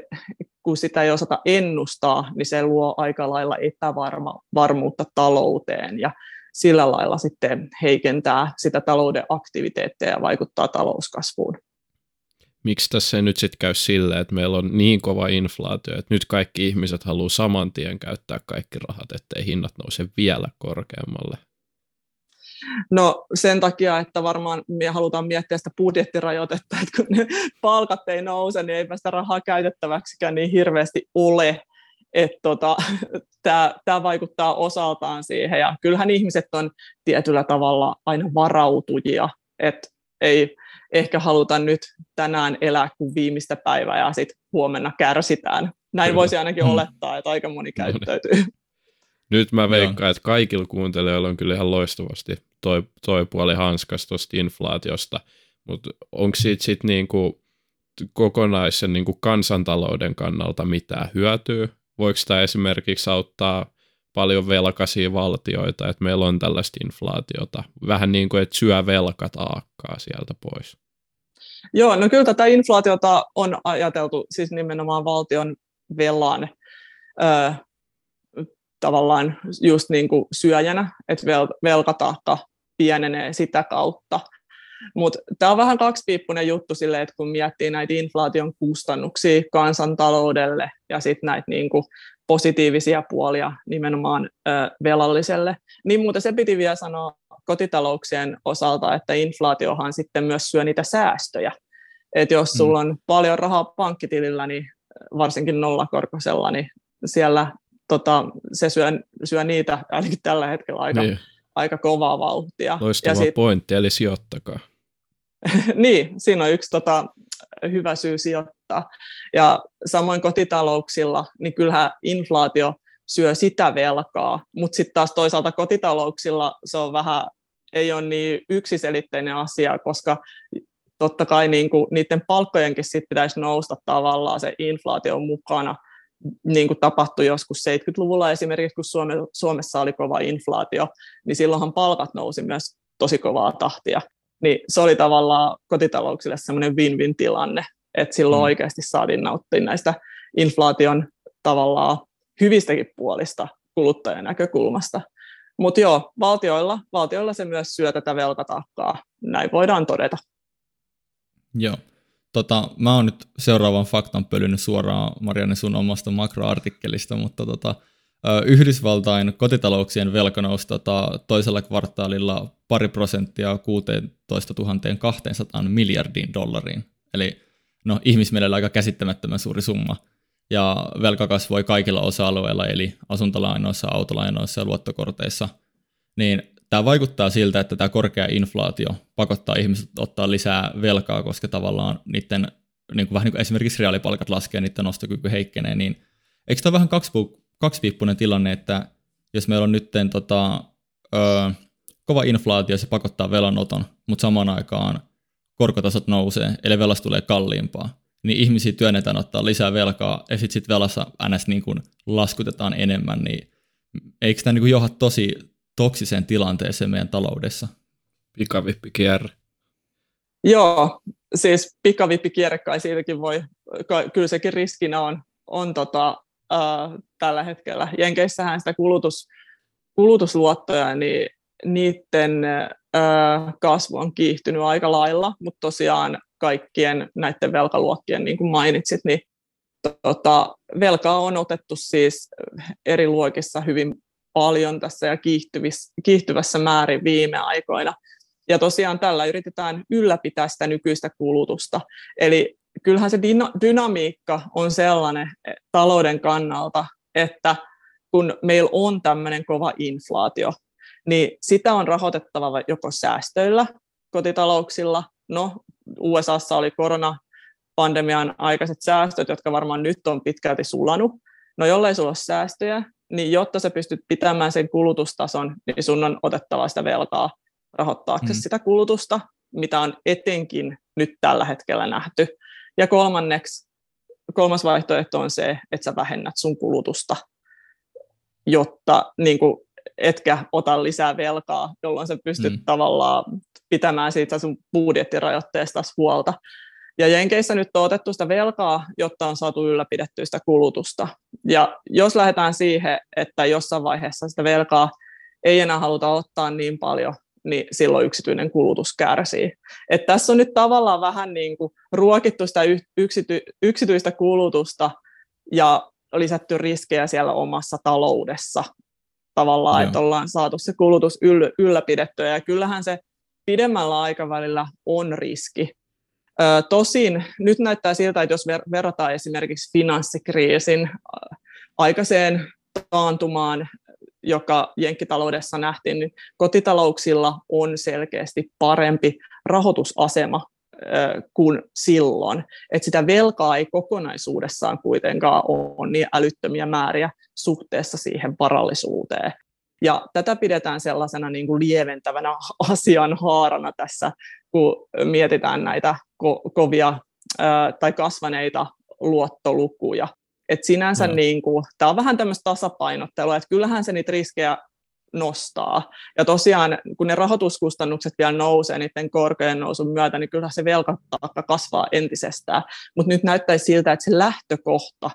kun sitä ei osata ennustaa, niin se luo aika lailla epävarmuutta talouteen. Ja sillä lailla sitten heikentää sitä talouden aktiviteetteja ja vaikuttaa talouskasvuun.
Miksi tässä ei nyt sitten käy silleen, että meillä on niin kova inflaatio, että nyt kaikki ihmiset haluaa saman tien käyttää kaikki rahat, ettei hinnat nouse vielä korkeammalle?
No sen takia, että varmaan me halutaan miettiä sitä budjettirajoitetta, että kun ne palkat ei nouse, niin eipä sitä rahaa käytettäväksikään niin hirveästi ole. Että tota, tämä vaikuttaa osaltaan siihen. Ja kyllähän ihmiset on tietyllä tavalla aina varautujia, että ei ehkä haluta nyt tänään elää kuin viimeistä päivää ja sitten huomenna kärsitään. Näin Kyllä. voisi ainakin hmm. olettaa, että aika moni käyttäytyy.
Nyt mä veikkaan, että kaikilla kuuntelijoilla on kyllä ihan loistavasti toi, toi puoli hanskasta tuosta inflaatiosta, mutta onko siitä sitten niinku kokonaisen niinku kansantalouden kannalta mitään hyötyä? Voiko tämä esimerkiksi auttaa paljon velkaisia valtioita, että meillä on tällaista inflaatiota, vähän niin kuin, että syö velkataakkaa sieltä pois?
Joo, no kyllä tätä inflaatiota on ajateltu siis nimenomaan valtion velan ö, tavallaan just niin kuin syöjänä, että vel- velkataakka pienenee sitä kautta. Mutta tämä on vähän kaksipiippunen juttu sille, että kun miettii näitä inflaation kustannuksia kansantaloudelle ja sitten näitä niinku positiivisia puolia nimenomaan ö, velalliselle, niin muuten se piti vielä sanoa kotitalouksien osalta, että inflaatiohan sitten myös syö niitä säästöjä. Et jos mm. sulla on paljon rahaa pankkitilillä, niin varsinkin nollakorkoisella, niin siellä tota, se syö, syö niitä ainakin tällä hetkellä aika, niin. aika kovaa vauhtia.
Loistava ja sit, pointti, eli sijoittakaa.
niin, siinä on yksi tota, hyvä syy sijoittaa. Ja samoin kotitalouksilla, niin kyllähän inflaatio syö sitä velkaa, mutta sitten taas toisaalta kotitalouksilla se on vähän, ei ole niin yksiselitteinen asia, koska totta kai niin kuin, niiden palkkojenkin sit pitäisi nousta tavallaan se inflaation mukana, niin kuin tapahtui joskus 70-luvulla esimerkiksi, kun Suome, Suomessa oli kova inflaatio, niin silloinhan palkat nousi myös tosi kovaa tahtia. Niin se oli tavallaan kotitalouksille semmoinen win-win tilanne, että silloin mm. oikeasti saatiin nauttia näistä inflaation tavallaan hyvistäkin puolista kuluttajan näkökulmasta. Mutta joo, valtioilla, valtioilla se myös syö tätä velkataakkaa, näin voidaan todeta.
Joo. Tota, mä oon nyt seuraavan faktan pölynyt suoraan Marianne sun omasta makroartikkelista, mutta tota, Yhdysvaltain kotitalouksien velka nousi tota, toisella kvartaalilla pari prosenttia 16 200 miljardiin dollariin. Eli no, ihmismielellä aika käsittämättömän suuri summa. Ja velka kasvoi kaikilla osa-alueilla, eli asuntolainoissa, autolainoissa ja luottokorteissa. Niin tämä vaikuttaa siltä, että tämä korkea inflaatio pakottaa ihmiset ottaa lisää velkaa, koska tavallaan niiden, niin kuin vähän niin kuin esimerkiksi reaalipalkat laskee, niiden nostokyky heikkenee, niin eikö tämä vähän kaksipiippunen tilanne, että jos meillä on nyt tota, ö, kova inflaatio, se pakottaa velanoton, mutta samaan aikaan korkotasot nousee, eli velasta tulee kalliimpaa, niin ihmisiä työnnetään ottaa lisää velkaa, ja sitten sit velassa ns. Niin kuin laskutetaan enemmän, niin eikö tämä niin johda tosi toksiseen tilanteeseen meidän taloudessa?
Pikavippikierre.
Joo, siis pikavippikierre kai siitäkin voi, kyllä sekin riskinä on, on tota, äh, tällä hetkellä. Jenkeissähän sitä kulutus, kulutusluottoja, niin niiden äh, kasvu on kiihtynyt aika lailla, mutta tosiaan kaikkien näiden velkaluokkien, niin kuin mainitsit, niin tota, velkaa on otettu siis eri luokissa hyvin paljon tässä ja kiihtyvässä määrin viime aikoina. Ja tosiaan tällä yritetään ylläpitää sitä nykyistä kulutusta. Eli kyllähän se dynamiikka on sellainen eh, talouden kannalta, että kun meillä on tämmöinen kova inflaatio, niin sitä on rahoitettava joko säästöillä kotitalouksilla. No, USAssa oli koronapandemian aikaiset säästöt, jotka varmaan nyt on pitkälti sulanut. No jollei sulla ole säästöjä, niin jotta sä pystyt pitämään sen kulutustason, niin sun on otettava sitä velkaa rahoittaaksesi mm. sitä kulutusta, mitä on etenkin nyt tällä hetkellä nähty. Ja kolmanneksi, kolmas vaihtoehto on se, että sä vähennät sun kulutusta, jotta niin kuin, etkä ota lisää velkaa, jolloin sä pystyt mm. tavallaan pitämään siitä sun budjettirajoitteesta huolta. Ja Jenkeissä nyt on otettu sitä velkaa, jotta on saatu ylläpidettyä sitä kulutusta. Ja jos lähdetään siihen, että jossain vaiheessa sitä velkaa ei enää haluta ottaa niin paljon, niin silloin yksityinen kulutus kärsii. Et tässä on nyt tavallaan vähän niin kuin ruokittu sitä yksity, yksityistä kulutusta ja lisätty riskejä siellä omassa taloudessa tavallaan, Joo. että ollaan saatu se kulutus yll, ylläpidettyä, ja kyllähän se pidemmällä aikavälillä on riski. Tosin nyt näyttää siltä, että jos ver- verrataan esimerkiksi finanssikriisin aikaiseen taantumaan, joka jenkkitaloudessa nähtiin, niin kotitalouksilla on selkeästi parempi rahoitusasema kuin silloin. Että sitä velkaa ei kokonaisuudessaan kuitenkaan ole niin älyttömiä määriä suhteessa siihen varallisuuteen. Ja tätä pidetään sellaisena niin kuin lieventävänä asian haarana tässä, kun mietitään näitä ko- kovia ää, tai kasvaneita luottolukuja. Et sinänsä no. niin tämä on vähän tämmöistä tasapainottelua, että kyllähän se niitä riskejä nostaa. Ja tosiaan, kun ne rahoituskustannukset vielä nousee niiden korkojen nousun myötä, niin kyllä se velkataakka kasvaa entisestään. Mutta nyt näyttäisi siltä, että se lähtökohta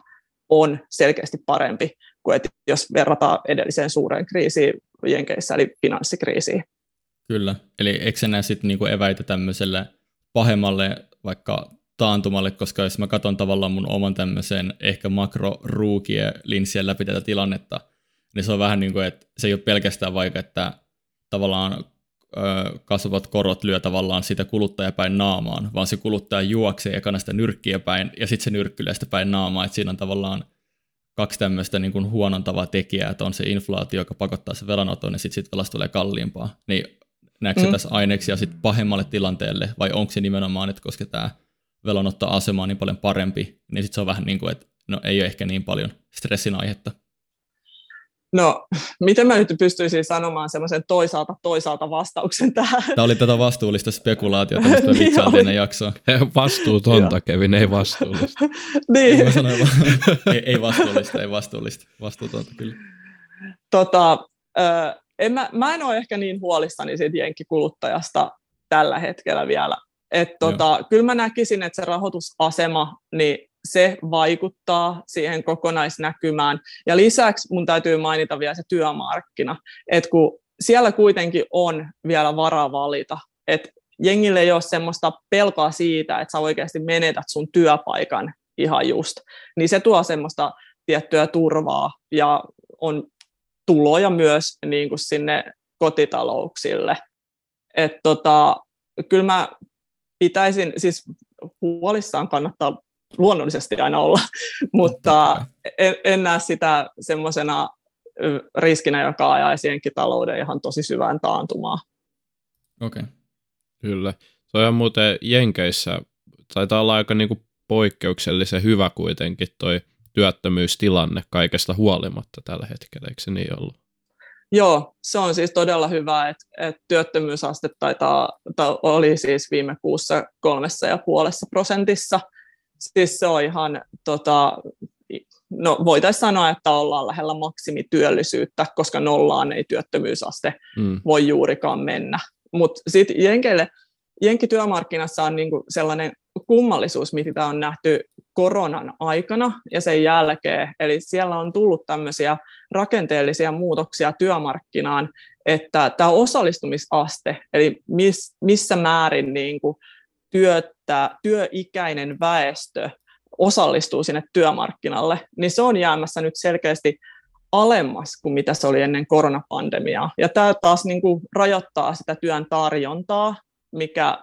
on selkeästi parempi kuin että jos verrataan edelliseen suureen kriisiin Jenkeissä, eli finanssikriisiin.
Kyllä, eli eikö se näe sitten niinku eväitä tämmöiselle pahemmalle vaikka taantumalle, koska jos mä katson tavallaan mun oman tämmöisen ehkä makroruukien linssien läpi tätä tilannetta, niin se on vähän niin kuin, että se ei ole pelkästään vaikka, että tavallaan ö, kasvavat korot lyö tavallaan sitä kuluttajapäin naamaan, vaan se kuluttaja juoksee ekana sitä nyrkkiä päin, ja sitten se nyrkkylee sitä päin naamaa, että siinä on tavallaan kaksi tämmöistä niin kuin huonontavaa tekijää, että on se inflaatio, joka pakottaa se velanoton, ja sitten sit velasta tulee kalliimpaa. Niin näetkö mm. tässä aineksia sitten pahemmalle tilanteelle, vai onko se nimenomaan, että koska tämä velanottoasema on niin paljon parempi, niin sitten se on vähän niin kuin, että no ei ole ehkä niin paljon stressin aihetta.
No, miten mä nyt pystyisin sanomaan semmoisen toisaalta toisaalta vastauksen tähän?
Tämä oli tätä vastuullista spekulaatiota, mistä me vitsaan ennen jaksoa.
Vastuutonta, Kevin, ei vastuullista.
niin. Mä
sanoin vaan, ei, ei vastuullista, ei vastuullista. Vastuutonta kyllä.
Tota, äh, en mä, mä en ole ehkä niin huolissani siitä jenkkikuluttajasta tällä hetkellä vielä. Et tota, kyllä mä näkisin, että se rahoitusasema, niin se vaikuttaa siihen kokonaisnäkymään. Ja lisäksi mun täytyy mainita vielä se työmarkkina, että kun siellä kuitenkin on vielä varaa valita, että jengille ei ole semmoista pelkoa siitä, että sä oikeasti menetät sun työpaikan ihan just, niin se tuo semmoista tiettyä turvaa ja on tuloja myös niin kuin sinne kotitalouksille. että tota, kyllä mä pitäisin, siis huolissaan kannattaa luonnollisesti aina olla, mutta en, en näe sitä semmoisena riskinä, joka ajaisi talouden ihan tosi syvään taantumaan.
Okei. Okay.
Kyllä. Se on muuten Jenkeissä, taitaa olla aika niinku poikkeuksellisen hyvä kuitenkin toi työttömyystilanne kaikesta huolimatta tällä hetkellä, eikö se niin ollut?
Joo, se on siis todella hyvä, että, että työttömyysaste taitaa, oli siis viime kuussa kolmessa ja puolessa prosentissa – siis se on ihan, tota, no voitaisiin sanoa, että ollaan lähellä maksimityöllisyyttä, koska nollaan ei työttömyysaste mm. voi juurikaan mennä. Mutta sitten Jenkeille, Jenkkityömarkkinassa on niinku sellainen kummallisuus, mitä on nähty koronan aikana ja sen jälkeen. Eli siellä on tullut tämmöisiä rakenteellisia muutoksia työmarkkinaan, että tämä osallistumisaste, eli miss, missä määrin niin kuin työtä, työikäinen väestö osallistuu sinne työmarkkinalle, niin se on jäämässä nyt selkeästi alemmas kuin mitä se oli ennen koronapandemiaa. Ja tämä taas niin kuin rajoittaa sitä työn tarjontaa, mikä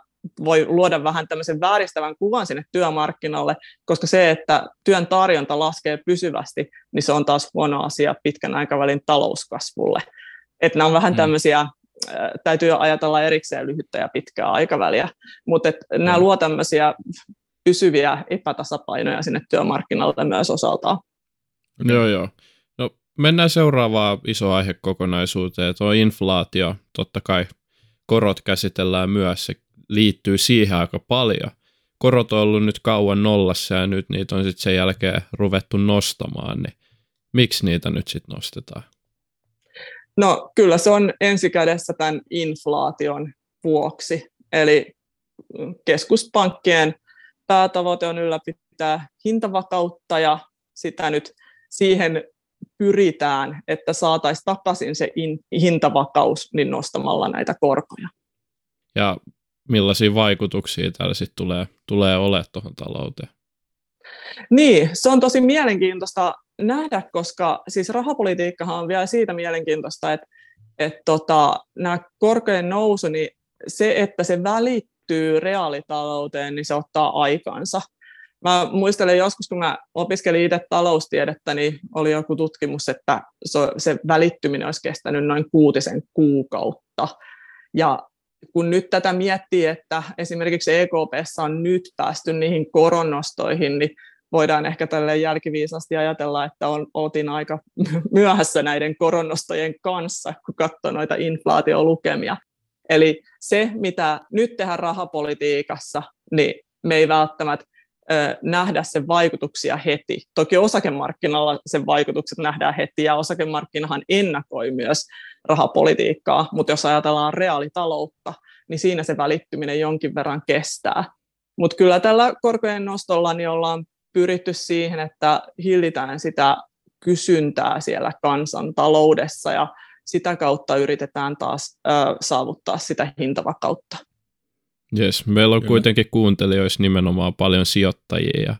voi luoda vähän tämmöisen vääristävän kuvan sinne työmarkkinalle, koska se, että työn tarjonta laskee pysyvästi, niin se on taas huono asia pitkän aikavälin talouskasvulle. Että nämä on vähän mm. tämmöisiä täytyy ajatella erikseen lyhyttä ja pitkää aikaväliä, mutta nämä luo tämmöisiä pysyviä epätasapainoja sinne työmarkkinalle myös osaltaan.
Joo, joo. No, mennään seuraavaan iso aihekokonaisuuteen. Tuo inflaatio, totta kai korot käsitellään myös, se liittyy siihen aika paljon. Korot on ollut nyt kauan nollassa ja nyt niitä on sitten sen jälkeen ruvettu nostamaan, niin miksi niitä nyt sitten nostetaan?
No kyllä se on ensikädessä tämän inflaation vuoksi. Eli keskuspankkien päätavoite on ylläpitää hintavakautta ja sitä nyt siihen pyritään, että saataisiin takaisin se in, hintavakaus niin nostamalla näitä korkoja.
Ja millaisia vaikutuksia täällä sitten tulee, tulee olemaan tuohon talouteen?
Niin, se on tosi mielenkiintoista nähdä, koska siis rahapolitiikkahan on vielä siitä mielenkiintoista, että, että tota, nämä korkojen nousu, niin se, että se välittyy reaalitalouteen, niin se ottaa aikansa. Mä muistelen joskus, kun mä opiskelin itse taloustiedettä, niin oli joku tutkimus, että se välittyminen olisi kestänyt noin kuutisen kuukautta. Ja kun nyt tätä miettii, että esimerkiksi EKPssä on nyt päästy niihin koronnostoihin, niin voidaan ehkä tälle jälkiviisasti ajatella, että on, oltiin aika myöhässä näiden koronnostojen kanssa, kun katsoo noita inflaatiolukemia. Eli se, mitä nyt tehdään rahapolitiikassa, niin me ei välttämättä nähdä sen vaikutuksia heti. Toki osakemarkkinalla sen vaikutukset nähdään heti, ja osakemarkkinahan ennakoi myös rahapolitiikkaa, mutta jos ajatellaan reaalitaloutta, niin siinä se välittyminen jonkin verran kestää. Mutta kyllä tällä korkojen nostolla niin ollaan pyritty siihen, että hillitään sitä kysyntää siellä kansantaloudessa ja sitä kautta yritetään taas ö, saavuttaa sitä hintavakautta.
Yes, meillä on Kyllä. kuitenkin kuuntelijoissa nimenomaan paljon sijoittajia ja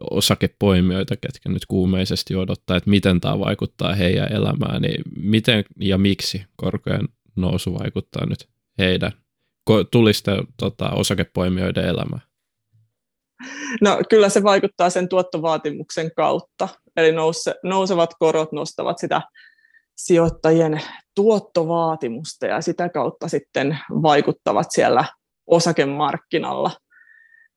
osakepoimijoita, ketkä nyt kuumeisesti odottaa, että miten tämä vaikuttaa heidän elämään, niin miten ja miksi korkojen nousu vaikuttaa nyt heidän tulisten tota, osakepoimijoiden elämään?
No kyllä se vaikuttaa sen tuottovaatimuksen kautta, eli nouse, nousevat korot nostavat sitä sijoittajien tuottovaatimusta ja sitä kautta sitten vaikuttavat siellä osakemarkkinalla.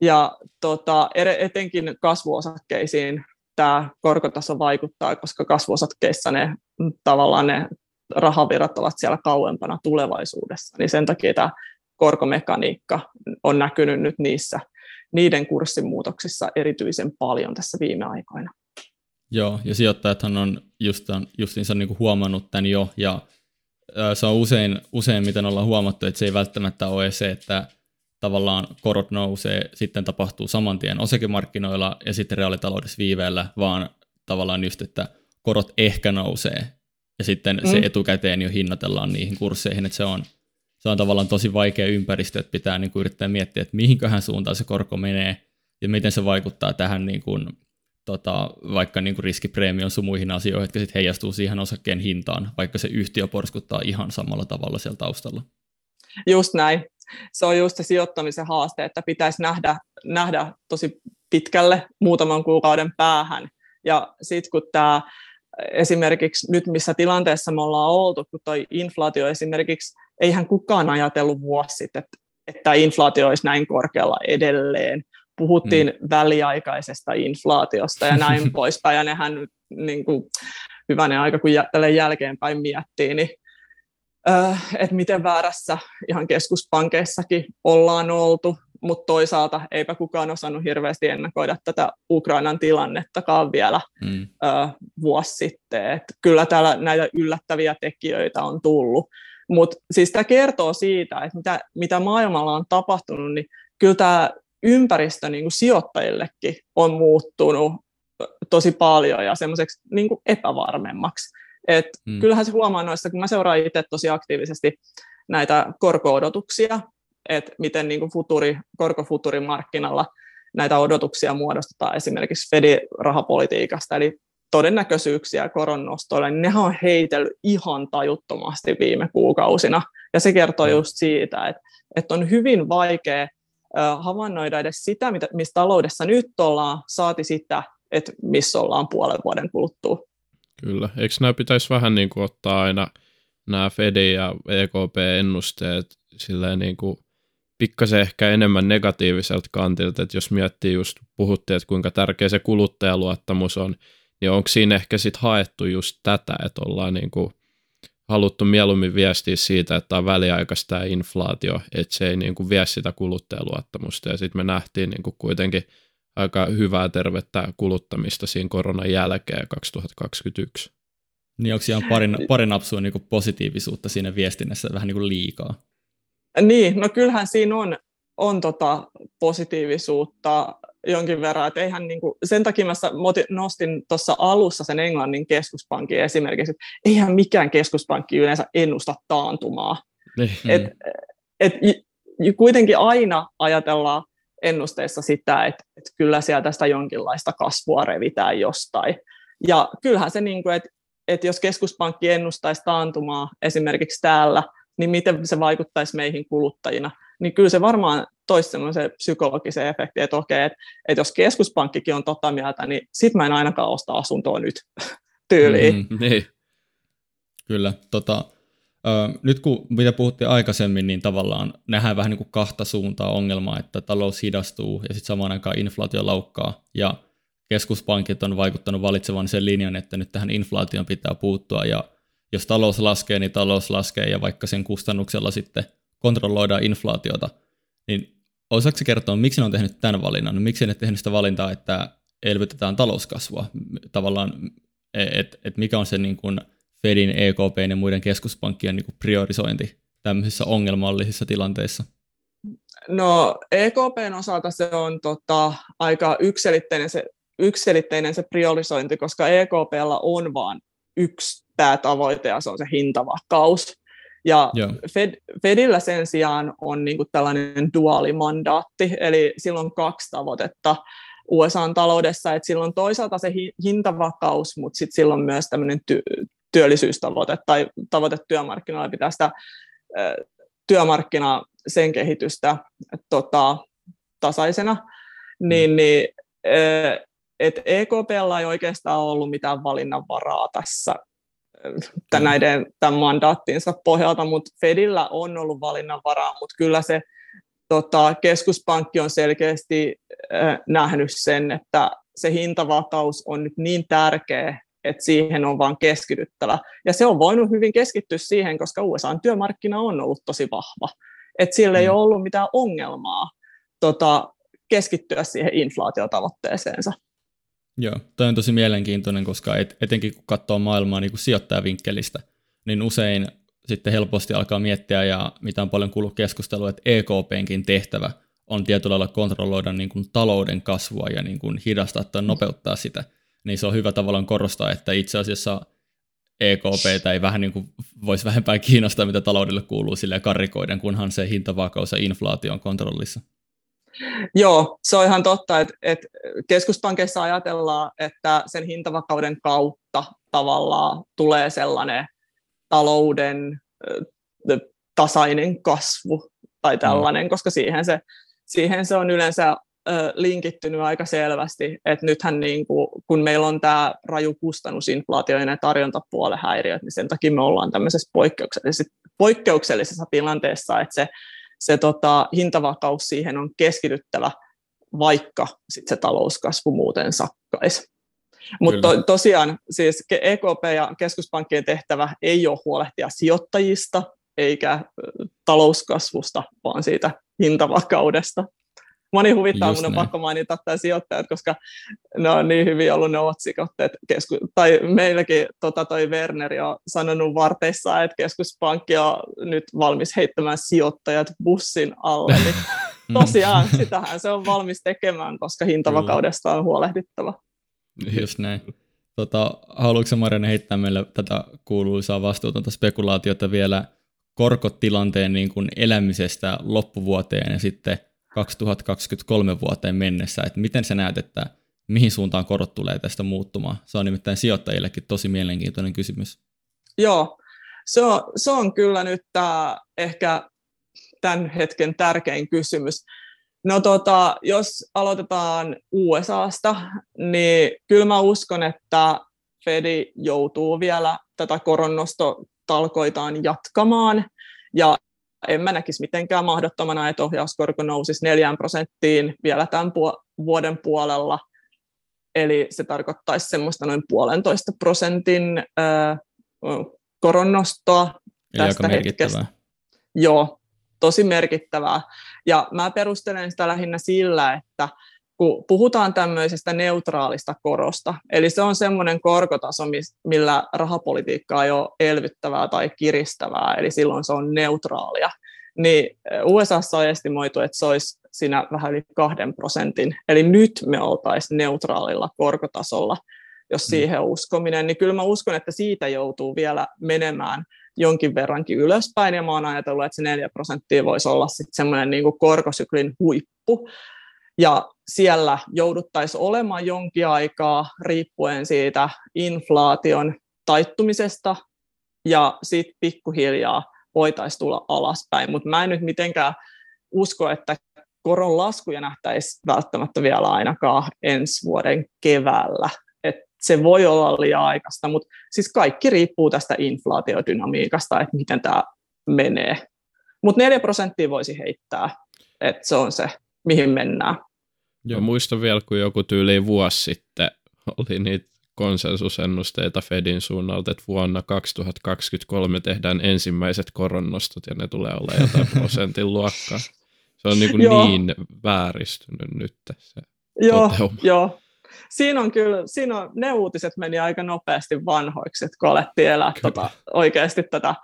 Ja tota, etenkin kasvuosakkeisiin tämä korkotaso vaikuttaa, koska kasvuosakkeissa ne tavallaan ne rahavirrat ovat siellä kauempana tulevaisuudessa. Niin sen takia tämä korkomekaniikka on näkynyt nyt niissä niiden kurssimuutoksissa erityisen paljon tässä viime aikoina.
Joo, ja sijoittajathan on just, justiinsa niin kuin huomannut tämän jo, ja se on usein, usein, miten ollaan huomattu, että se ei välttämättä ole se, että tavallaan korot nousee, sitten tapahtuu saman tien osakemarkkinoilla ja sitten reaalitaloudessa viiveellä, vaan tavallaan just, että korot ehkä nousee ja sitten mm. se etukäteen jo hinnoitellaan niihin kursseihin, että se on, se on tavallaan tosi vaikea ympäristö, että pitää niin kuin yrittää miettiä, että mihinköhän suuntaan se korko menee ja miten se vaikuttaa tähän niin kuin, tota, vaikka niin kuin riskipreemion sun muihin asioihin, jotka sitten heijastuu siihen osakkeen hintaan, vaikka se yhtiö porskuttaa ihan samalla tavalla siellä taustalla.
Just näin se on just se sijoittamisen haaste, että pitäisi nähdä, nähdä tosi pitkälle muutaman kuukauden päähän. Ja sitten kun tämä esimerkiksi nyt, missä tilanteessa me ollaan oltu, kun tuo inflaatio esimerkiksi, eihän kukaan ajatellut vuosi sitten, että, että inflaatio olisi näin korkealla edelleen. Puhuttiin hmm. väliaikaisesta inflaatiosta ja näin poispäin, ja nehän niin kuin, hyvänä aika, kun tälle jälkeenpäin miettii, niin että miten väärässä ihan keskuspankeissakin ollaan oltu, mutta toisaalta eipä kukaan osannut hirveästi ennakoida tätä Ukrainan tilannettakaan vielä mm. vuosi sitten. Et kyllä täällä näitä yllättäviä tekijöitä on tullut. Mutta siis tämä kertoo siitä, että mitä, mitä maailmalla on tapahtunut, niin kyllä tämä ympäristö niin kuin sijoittajillekin on muuttunut tosi paljon ja semmoiseksi niin epävarmemmaksi. Et hmm. Kyllähän se huomaa noissa, kun mä seuraan itse tosi aktiivisesti näitä korko-odotuksia, että miten niin kuin futuri, korkofuturimarkkinalla näitä odotuksia muodostetaan esimerkiksi Fed-rahapolitiikasta, eli todennäköisyyksiä koronnostoille, niin ne on heitellyt ihan tajuttomasti viime kuukausina. Ja se kertoo hmm. just siitä, että, että on hyvin vaikea havainnoida edes sitä, missä taloudessa nyt ollaan, saati sitä, että missä ollaan puolen vuoden kuluttua.
Kyllä. Eikö nämä pitäisi vähän niin kuin ottaa aina nämä Fedin ja EKP-ennusteet silleen niin kuin pikkasen ehkä enemmän negatiiviselta kantilta, että jos miettii just, puhuttiin, että kuinka tärkeä se kuluttajaluottamus on, niin onko siinä ehkä sitten haettu just tätä, että ollaan niin kuin haluttu mieluummin viestiä siitä, että on väliaikaista tämä inflaatio, että se ei niin kuin vie sitä kuluttajaluottamusta, ja sitten me nähtiin niin kuin kuitenkin – aika hyvää tervettä kuluttamista siinä koronan jälkeen 2021.
Niin onko ihan pari, pari napsua niin positiivisuutta siinä viestinnässä vähän niin kuin liikaa?
Niin, no kyllähän siinä on, on tota positiivisuutta. jonkin verran, että eihän niin kuin, sen takia mä nostin tuossa alussa sen Englannin keskuspankin esimerkiksi, että eihän mikään keskuspankki yleensä ennusta taantumaa. Niin. Et, et, kuitenkin aina ajatellaan ennusteissa sitä, että, että kyllä sieltä sitä jonkinlaista kasvua revitään jostain. Ja kyllähän se, niin kuin, että, että jos keskuspankki ennustaisi taantumaa esimerkiksi täällä, niin miten se vaikuttaisi meihin kuluttajina, niin kyllä se varmaan toisi semmoisen psykologisen efektin, että okei, että, että jos keskuspankkikin on tota mieltä, niin sit mä en ainakaan osta asuntoa nyt tyyliin. Mm, niin.
Kyllä, tota, nyt kun mitä puhuttiin aikaisemmin, niin tavallaan nähdään vähän niin kuin kahta suuntaa ongelmaa, että talous hidastuu ja sitten samaan aikaan inflaatio laukkaa ja keskuspankit on vaikuttanut valitsevan sen linjan, että nyt tähän inflaation pitää puuttua ja jos talous laskee, niin talous laskee ja vaikka sen kustannuksella sitten kontrolloidaan inflaatiota, niin osaako kertoa, miksi ne on tehnyt tämän valinnan? No, miksi ne tehnyt sitä valintaa, että elvytetään talouskasvua? Tavallaan, että et mikä on se niin kuin Fedin, EKP ja muiden keskuspankkien niin priorisointi tämmöisissä ongelmallisissa tilanteissa?
No EKPn osalta se on tota, aika ykselitteinen se, ykselitteinen se priorisointi, koska EKPlla on vain yksi päätavoite ja se on se hintavakaus. Ja Fed, Fedillä sen sijaan on niin kuin tällainen duaalimandaatti, eli silloin on kaksi tavoitetta USA-taloudessa, että silloin toisaalta se hintavakaus, mutta sitten silloin myös tämmöinen ty- työllisyystavoite tai tavoite työmarkkinoilla pitää sitä työmarkkina sen kehitystä tota, tasaisena, niin, mm. niin et EKPlla ei oikeastaan ollut mitään valinnanvaraa tässä tämän, näiden, tämän mandaattinsa pohjalta, mutta Fedillä on ollut valinnanvaraa, mutta kyllä se tota, keskuspankki on selkeästi äh, nähnyt sen, että se hintavakaus on nyt niin tärkeä, että siihen on vaan keskityttävä. Ja se on voinut hyvin keskittyä siihen, koska USA-työmarkkina on ollut tosi vahva. Että sillä mm. ei ole ollut mitään ongelmaa tota, keskittyä siihen inflaatiotavoitteeseensa.
Joo, toi on tosi mielenkiintoinen, koska et, etenkin kun katsoo maailmaa niin sijoittajavinkkelistä, niin usein sitten helposti alkaa miettiä, ja mitä on paljon kuullut keskustelua, että EKPnkin tehtävä on tietyllä lailla kontrolloida niin kuin talouden kasvua ja niin kuin hidastaa tai nopeuttaa sitä. Niin se on hyvä tavallaan korostaa, että itse asiassa EKP ei vähän niin kuin voisi vähempää kiinnostaa, mitä taloudelle kuuluu sille karrikoiden, kunhan se hintavakaus ja inflaatio on kontrollissa.
Joo, se on ihan totta, että, että keskuspankeissa ajatellaan, että sen hintavakauden kautta tavallaan tulee sellainen talouden tasainen kasvu tai tällainen, mm. koska siihen se, siihen se on yleensä linkittynyt aika selvästi, että nythän niin kuin, kun meillä on tämä raju kustannusinflaatio ja nämä tarjontapuolen häiriöt, niin sen takia me ollaan tämmöisessä poikkeuksellisessa, poikkeuksellisessa tilanteessa, että se se tota, hintavakaus siihen on keskityttävä, vaikka sit se talouskasvu muuten sakkaisi. Mutta to, tosiaan siis EKP ja keskuspankkien tehtävä ei ole huolehtia sijoittajista eikä talouskasvusta, vaan siitä hintavakaudesta. Moni huvittaa, mun on pakko mainita tämä sijoittajat, koska ne on niin hyvin ollut ne otsikot, että kesku, tai meilläkin tota, toi Werner on sanonut varteissa, että keskuspankki on nyt valmis heittämään sijoittajat bussin alle, niin tosiaan sitähän se on valmis tekemään, koska hintavakaudesta on huolehdittava.
Just näin. Tota, haluatko Marianne heittää meille tätä kuuluisaa vastuutonta spekulaatiota vielä korkotilanteen niin kuin elämisestä loppuvuoteen ja sitten 2023 vuoteen mennessä, että miten sä näet, että mihin suuntaan korot tulee tästä muuttumaan? Se on nimittäin sijoittajillekin tosi mielenkiintoinen kysymys.
Joo, se on, se on kyllä nyt tämä ehkä tämän hetken tärkein kysymys. No tota, jos aloitetaan USAsta, niin kyllä mä uskon, että Fedi joutuu vielä tätä koronnostotalkoitaan jatkamaan, ja en mä näkisi mitenkään mahdottomana, että ohjauskorko nousisi 4 prosenttiin vielä tämän vuoden puolella. Eli se tarkoittaisi semmoista noin puolentoista prosentin koronnostoa tästä hetkestä. Joo, tosi merkittävää. Ja mä perustelen sitä lähinnä sillä, että kun puhutaan tämmöisestä neutraalista korosta, eli se on semmoinen korkotaso, millä rahapolitiikka ei ole elvyttävää tai kiristävää, eli silloin se on neutraalia, niin USA on estimoitu, että se olisi siinä vähän yli kahden prosentin. Eli nyt me oltaisiin neutraalilla korkotasolla, jos mm. siihen uskominen, niin kyllä mä uskon, että siitä joutuu vielä menemään jonkin verrankin ylöspäin, ja mä oon ajatellut, että se 4 prosenttia voisi olla sitten semmoinen niin korkosyklin huippu, ja siellä jouduttaisiin olemaan jonkin aikaa riippuen siitä inflaation taittumisesta, ja sitten pikkuhiljaa voitaisiin tulla alaspäin, mutta mä en nyt mitenkään usko, että koron laskuja nähtäisi välttämättä vielä ainakaan ensi vuoden keväällä. Et se voi olla liian aikaista, mutta siis kaikki riippuu tästä inflaatiodynamiikasta, että miten tämä menee. Mutta 4 prosenttia voisi heittää, että se on se, mihin mennään.
Joo, muistan vielä, kun joku tyyli vuosi sitten oli niitä konsensusennusteita Fedin suunnalta, että vuonna 2023 tehdään ensimmäiset koronnostot ja ne tulee olla jotain prosentin luokkaa. Se on niin, niin vääristynyt nyt se
joo, joo. Siinä on kyllä, siinä on, ne uutiset meni aika nopeasti vanhoiksi, että kun alettiin elää tota, oikeasti tätä,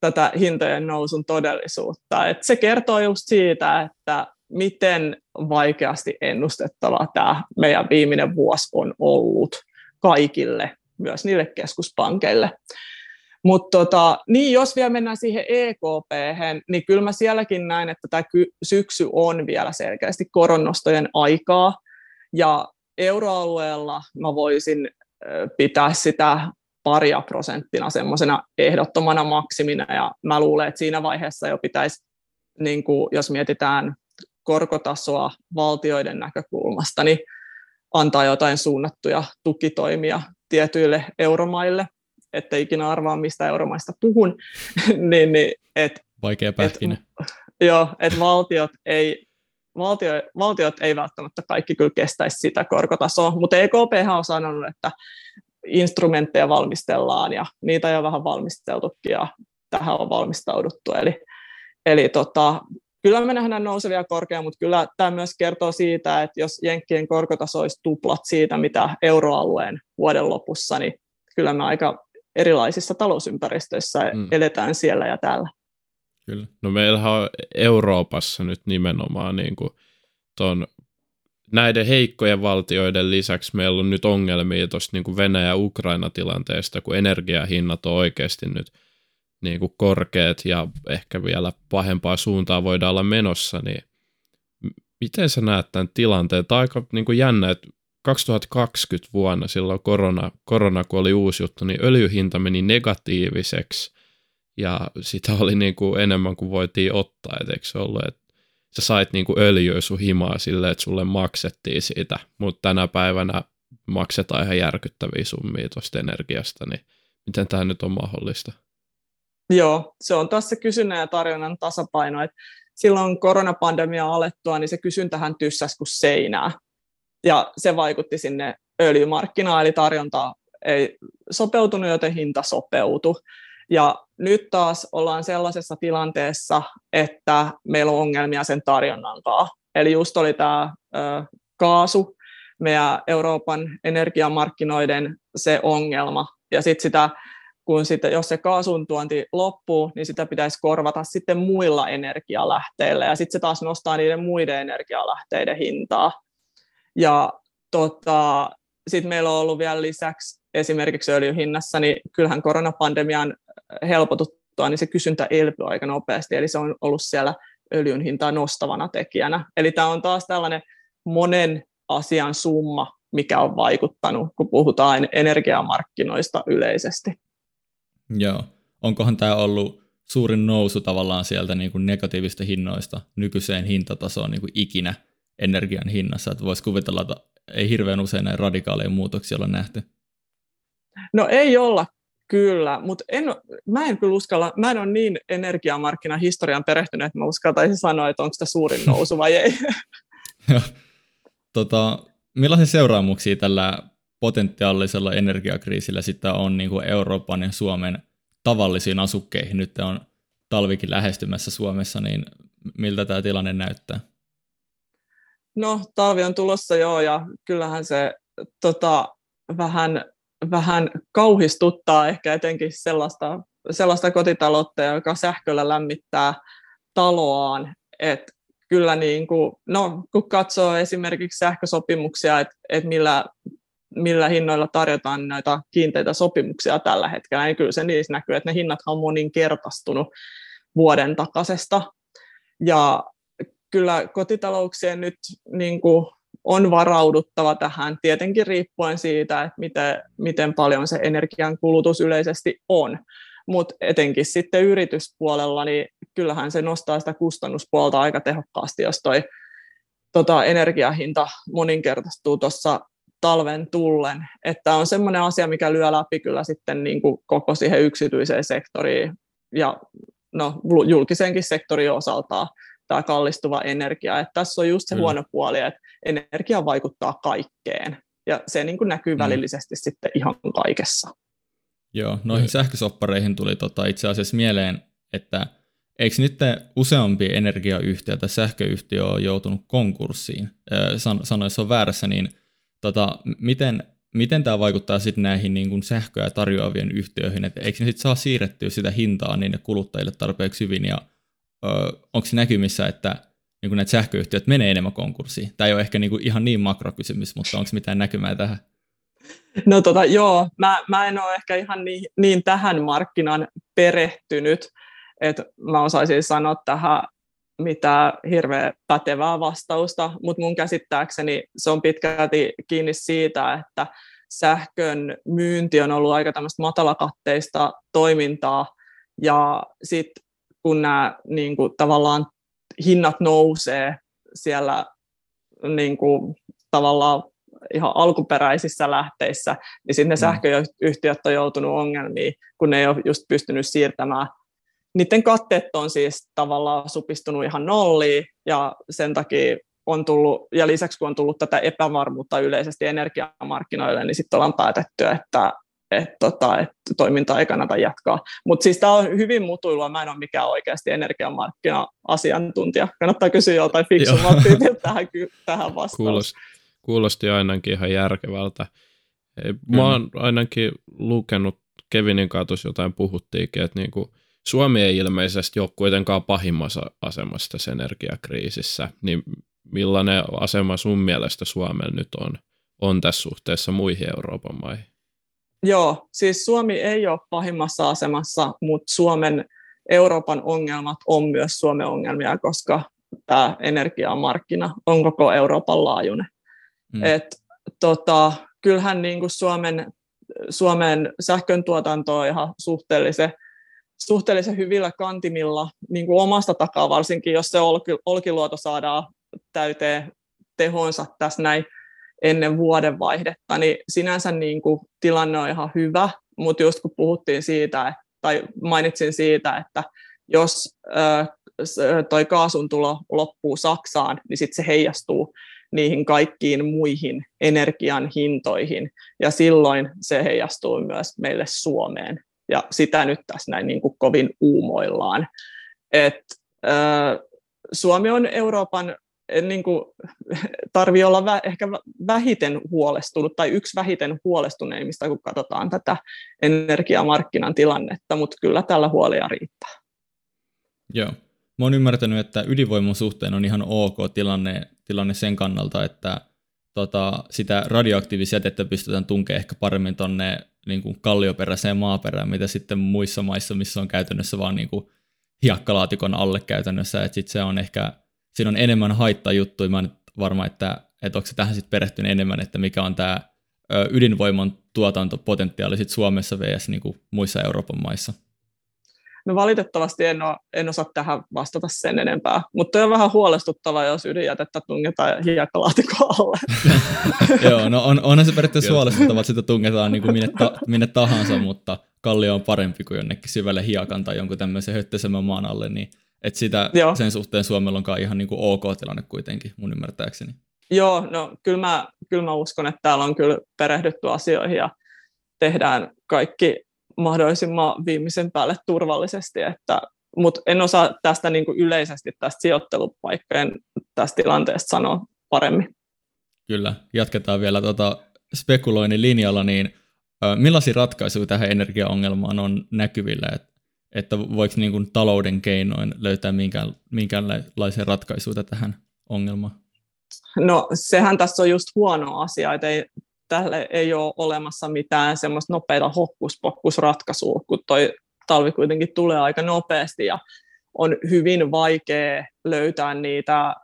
tätä hintojen nousun todellisuutta. Et se kertoo just siitä, että miten vaikeasti ennustettava tämä meidän viimeinen vuosi on ollut kaikille, myös niille keskuspankeille. Mutta tota, niin jos vielä mennään siihen EKP, niin kyllä mä sielläkin näin, että tämä syksy on vielä selkeästi koronnostojen aikaa, ja euroalueella mä voisin pitää sitä paria prosenttina semmoisena ehdottomana maksimina, ja mä luulen, että siinä vaiheessa jo pitäisi, niin kuin, jos mietitään korkotasoa valtioiden näkökulmasta, niin antaa jotain suunnattuja tukitoimia tietyille euromaille, että ikinä arvaa, mistä euromaista puhun, niin, niin et,
Vaikea pähkinä.
Et, joo, että valtiot ei, valtio, valtiot ei välttämättä kaikki kyllä kestäisi sitä korkotasoa, mutta EKP on sanonut, että instrumentteja valmistellaan ja niitä on jo vähän valmisteltukin ja tähän on valmistauduttu. Eli, eli tota, kyllä me nähdään nousevia korkeaa, mutta kyllä tämä myös kertoo siitä, että jos Jenkkien korkotaso olisi tuplat siitä, mitä euroalueen vuoden lopussa, niin kyllä me aika erilaisissa talousympäristöissä mm. eletään siellä ja täällä.
Kyllä. No meillähän on Euroopassa nyt nimenomaan niin kuin ton, näiden heikkojen valtioiden lisäksi meillä on nyt ongelmia tuosta niin Venäjä-Ukraina-tilanteesta, kun energiahinnat on oikeasti nyt niin kuin korkeat ja ehkä vielä pahempaa suuntaa voidaan olla menossa, niin miten sä näet tämän tilanteen? Tämä on aika niin kuin jännä, että 2020 vuonna, silloin korona, korona kun oli uusi juttu, niin öljyhinta meni negatiiviseksi ja sitä oli niin kuin enemmän kuin voitiin ottaa, et eikö se ollut, että sä sait niin kuin öljyä sun himaa silleen, että sulle maksettiin siitä, mutta tänä päivänä maksetaan ihan järkyttäviä summia tuosta energiasta, niin miten tämä nyt on mahdollista?
Joo, se on taas se kysynnän ja tarjonnan tasapaino, että silloin koronapandemia alettua, niin se kysyntähän tyssäsi kuin seinää ja se vaikutti sinne öljymarkkinaan, eli tarjonta ei sopeutunut, joten hinta sopeutui. Ja nyt taas ollaan sellaisessa tilanteessa, että meillä on ongelmia sen tarjonnan kanssa. Eli just oli tämä kaasu, meidän Euroopan energiamarkkinoiden se ongelma. Ja sitten sitä, kun sitä, jos se kaasun tuonti loppuu, niin sitä pitäisi korvata sitten muilla energialähteillä. Ja sitten se taas nostaa niiden muiden energialähteiden hintaa. Ja tota, sitten meillä on ollut vielä lisäksi esimerkiksi öljyhinnassa, niin kyllähän koronapandemian helpotuttua, niin se kysyntä elpyy aika nopeasti, eli se on ollut siellä öljyn hintaa nostavana tekijänä. Eli tämä on taas tällainen monen asian summa, mikä on vaikuttanut, kun puhutaan energiamarkkinoista yleisesti.
Joo. Onkohan tämä ollut suurin nousu tavallaan sieltä niin kuin negatiivista hinnoista nykyiseen hintatasoon niin kuin ikinä – energian hinnassa, että voisi kuvitella, että ei hirveän usein näin radikaaleja muutoksia olla nähty.
No ei olla kyllä, mutta en, mä en kyllä uskalla, mä en ole niin energiamarkkinahistorian perehtynyt, että mä uskaltaisin sanoa, että onko sitä suurin nousu vai ei.
tota, millaisia seuraamuksia tällä potentiaalisella energiakriisillä sitten on niin kuin Euroopan ja Suomen tavallisiin asukkeihin? Nyt on talvikin lähestymässä Suomessa, niin miltä tämä tilanne näyttää?
No, talvi on tulossa joo, ja kyllähän se tota, vähän, vähän kauhistuttaa ehkä etenkin sellaista, sellaista kotitaloutta, joka sähköllä lämmittää taloaan. Et kyllä niin kuin, no, kun katsoo esimerkiksi sähkösopimuksia, että, että millä, millä hinnoilla tarjotaan näitä kiinteitä sopimuksia tällä hetkellä, niin kyllä se niissä näkyy, että ne hinnat on moninkertaistunut vuoden takaisesta. Ja kyllä kotitalouksien nyt niin kuin on varauduttava tähän, tietenkin riippuen siitä, että miten, miten paljon se energian kulutus yleisesti on. Mutta etenkin sitten yrityspuolella, niin kyllähän se nostaa sitä kustannuspuolta aika tehokkaasti, jos toi tota, energiahinta moninkertaistuu tuossa talven tullen. Että on semmoinen asia, mikä lyö läpi kyllä sitten niin kuin koko siihen yksityiseen sektoriin ja no, julkisenkin sektorin osaltaan tämä kallistuva energia. Että tässä on just se mm. huono puoli, että energia vaikuttaa kaikkeen ja se niin kuin näkyy mm. välillisesti sitten ihan kaikessa.
Joo, noihin mm. sähkösoppareihin tuli tota itse asiassa mieleen, että eikö nyt useampi energiayhtiö tai sähköyhtiö on joutunut konkurssiin? San, sanoin, se on väärässä, niin tota, miten, miten tämä vaikuttaa sitten näihin niin kuin sähköä tarjoavien yhtiöihin, että eikö ne sitten saa siirrettyä sitä hintaa niin kuluttajille tarpeeksi hyvin, ja onko se näkymissä, että niin näitä sähköyhtiöt menee enemmän konkurssiin? Tämä ei ole ehkä niin kuin ihan niin makrokysymys, mutta onko mitään näkymää tähän?
No tota, joo, mä, mä en ole ehkä ihan niin, niin tähän markkinan perehtynyt, että mä osaisin sanoa tähän mitä hirveän pätevää vastausta, mutta mun käsittääkseni se on pitkälti kiinni siitä, että sähkön myynti on ollut aika tämmöistä matalakatteista toimintaa, ja sitten kun nämä niin kuin, tavallaan hinnat nousee siellä niin kuin, tavallaan ihan alkuperäisissä lähteissä, niin sitten ne mm. sähköyhtiöt on joutunut ongelmiin, kun ne ei ole just pystynyt siirtämään. Niiden katteet on siis tavallaan supistunut ihan nolliin, ja sen takia on tullut, ja lisäksi kun on tullut tätä epävarmuutta yleisesti energiamarkkinoille, niin sitten ollaan päätetty, että että tota, et toiminta ei kannata jatkaa. Mutta siis tämä on hyvin mutuilua, mä en ole mikään oikeasti energiamarkkina-asiantuntija. Kannattaa kysyä joltain fiksummalta tähän, tähän vastaus.
Kuulosti, kuulosti ainakin ihan järkevältä. Mä oon ainakin lukenut, Kevinin kanssa jotain puhuttiinkin, että niinku, Suomi ei ilmeisesti ole kuitenkaan pahimmassa asemassa tässä energiakriisissä, niin millainen asema sun mielestä Suomella nyt on, on tässä suhteessa muihin Euroopan maihin?
Joo, siis Suomi ei ole pahimmassa asemassa, mutta Suomen Euroopan ongelmat on myös Suomen ongelmia, koska tämä energiamarkkina on koko Euroopan laajuinen. Mm. Et, tota, kyllähän niin kuin Suomen, Suomen sähkön tuotanto on ihan suhteellisen, suhteellisen hyvillä kantimilla niin kuin omasta takaa, varsinkin jos se olkiluoto saadaan täyteen tehonsa tässä näin ennen vuodenvaihdetta, niin sinänsä niin kuin tilanne on ihan hyvä, mutta just kun puhuttiin siitä, tai mainitsin siitä, että jos toi kaasun tulo loppuu Saksaan, niin sitten se heijastuu niihin kaikkiin muihin energian hintoihin, ja silloin se heijastuu myös meille Suomeen, ja sitä nyt tässä näin niin kuin kovin uumoillaan. Et, äh, Suomi on Euroopan niin kuin, tarvii olla vä, ehkä vähiten huolestunut tai yksi vähiten huolestuneimmista, kun katsotaan tätä energiamarkkinan tilannetta, mutta kyllä tällä huolia riittää.
Joo. Mä oon ymmärtänyt, että ydinvoiman suhteen on ihan ok tilanne, tilanne sen kannalta, että tota, sitä radioaktiivisia jätettä pystytään tunkemaan ehkä paremmin tuonne niin kuin kallioperäiseen maaperään, mitä sitten muissa maissa, missä on käytännössä vaan niin kuin hiekkalaatikon alle käytännössä, että sitten se on ehkä siinä on enemmän haittajuttuja. Mä en varma, että, että onko se tähän sitten perehtynyt enemmän, että mikä on tämä ydinvoiman tuotantopotentiaali sit Suomessa vs. Niin kuin muissa Euroopan maissa?
No valitettavasti en, ole, en osaa tähän vastata sen enempää, mutta on vähän huolestuttavaa, jos ydinjätettä tungetaan hiekkalaatikon alle.
Joo, no on, onhan se periaatteessa huolestuttavaa, että sitä tungetaan niin kuin minne, ta, minne tahansa, mutta kallio on parempi kuin jonnekin syvälle hiekan tai jonkun tämmöisen höttöisemmän maan alle, niin että sitä Joo. sen suhteen Suomella onkaan ihan niin kuin ok tilanne kuitenkin, mun ymmärtääkseni.
Joo, no kyllä mä, kyllä mä uskon, että täällä on kyllä perehdytty asioihin ja tehdään kaikki mahdollisimman viimeisen päälle turvallisesti, että, mutta en osaa tästä niin kuin yleisesti tästä sijoittelupaikkojen tästä tilanteesta sanoa paremmin.
Kyllä, jatketaan vielä tuota spekuloinnin linjalla, niin millaisia ratkaisuja tähän energiaongelmaan on näkyvillä? Et että voiko niin kuin talouden keinoin löytää minkään, minkäänlaisia ratkaisuja tähän ongelmaan?
No sehän tässä on just huono asia, että ei, tälle ei ole olemassa mitään semmoista nopeita hokkuspokkusratkaisua, kun toi talvi kuitenkin tulee aika nopeasti ja on hyvin vaikea löytää niitä äh,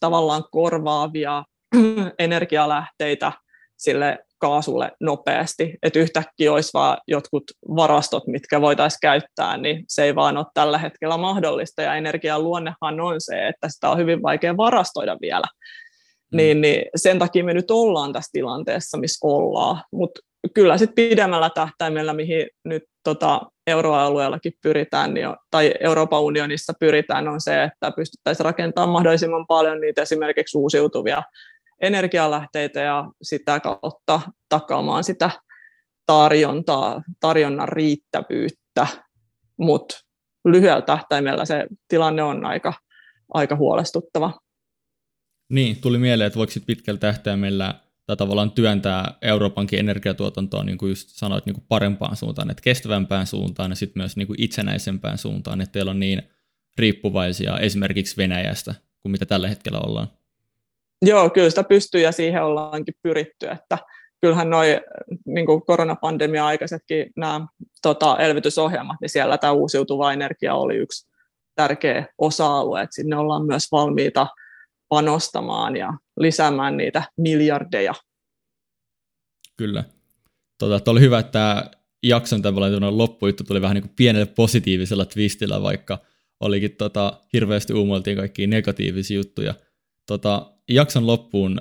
tavallaan korvaavia energialähteitä sille kaasulle nopeasti, että yhtäkkiä olisi vaan jotkut varastot, mitkä voitaisiin käyttää, niin se ei vaan ole tällä hetkellä mahdollista, ja energian luonnehan on se, että sitä on hyvin vaikea varastoida vielä. Mm. Niin, niin sen takia me nyt ollaan tässä tilanteessa, missä ollaan, mutta kyllä sitten pidemmällä tähtäimellä, mihin nyt tota, euroalueellakin pyritään, niin, tai Euroopan unionissa pyritään, on se, että pystyttäisiin rakentamaan mahdollisimman paljon niitä esimerkiksi uusiutuvia energialähteitä ja sitä kautta takaamaan sitä tarjontaa, tarjonnan riittävyyttä, mutta lyhyellä tähtäimellä se tilanne on aika, aika huolestuttava.
Niin, tuli mieleen, että voiko pitkällä tähtäimellä tai tavallaan työntää Euroopankin energiatuotantoa, niin kuin just sanoit, niin kuin parempaan suuntaan, että kestävämpään suuntaan ja sitten myös niin kuin itsenäisempään suuntaan, että teillä on niin riippuvaisia esimerkiksi Venäjästä kuin mitä tällä hetkellä ollaan.
Joo, kyllä sitä pystyy ja siihen ollaankin pyritty, että kyllähän noin niin koronapandemia aikaisetkin nämä tota, elvytysohjelmat, niin siellä tämä uusiutuva energia oli yksi tärkeä osa-alue, että sinne ollaan myös valmiita panostamaan ja lisäämään niitä miljardeja.
Kyllä. Tota, oli hyvä, että tämä jakson loppujuttu tuli vähän niin kuin pienellä positiivisella twistillä, vaikka olikin tota, hirveästi uumoiltiin kaikkia negatiivisia juttuja. Tota, jakson loppuun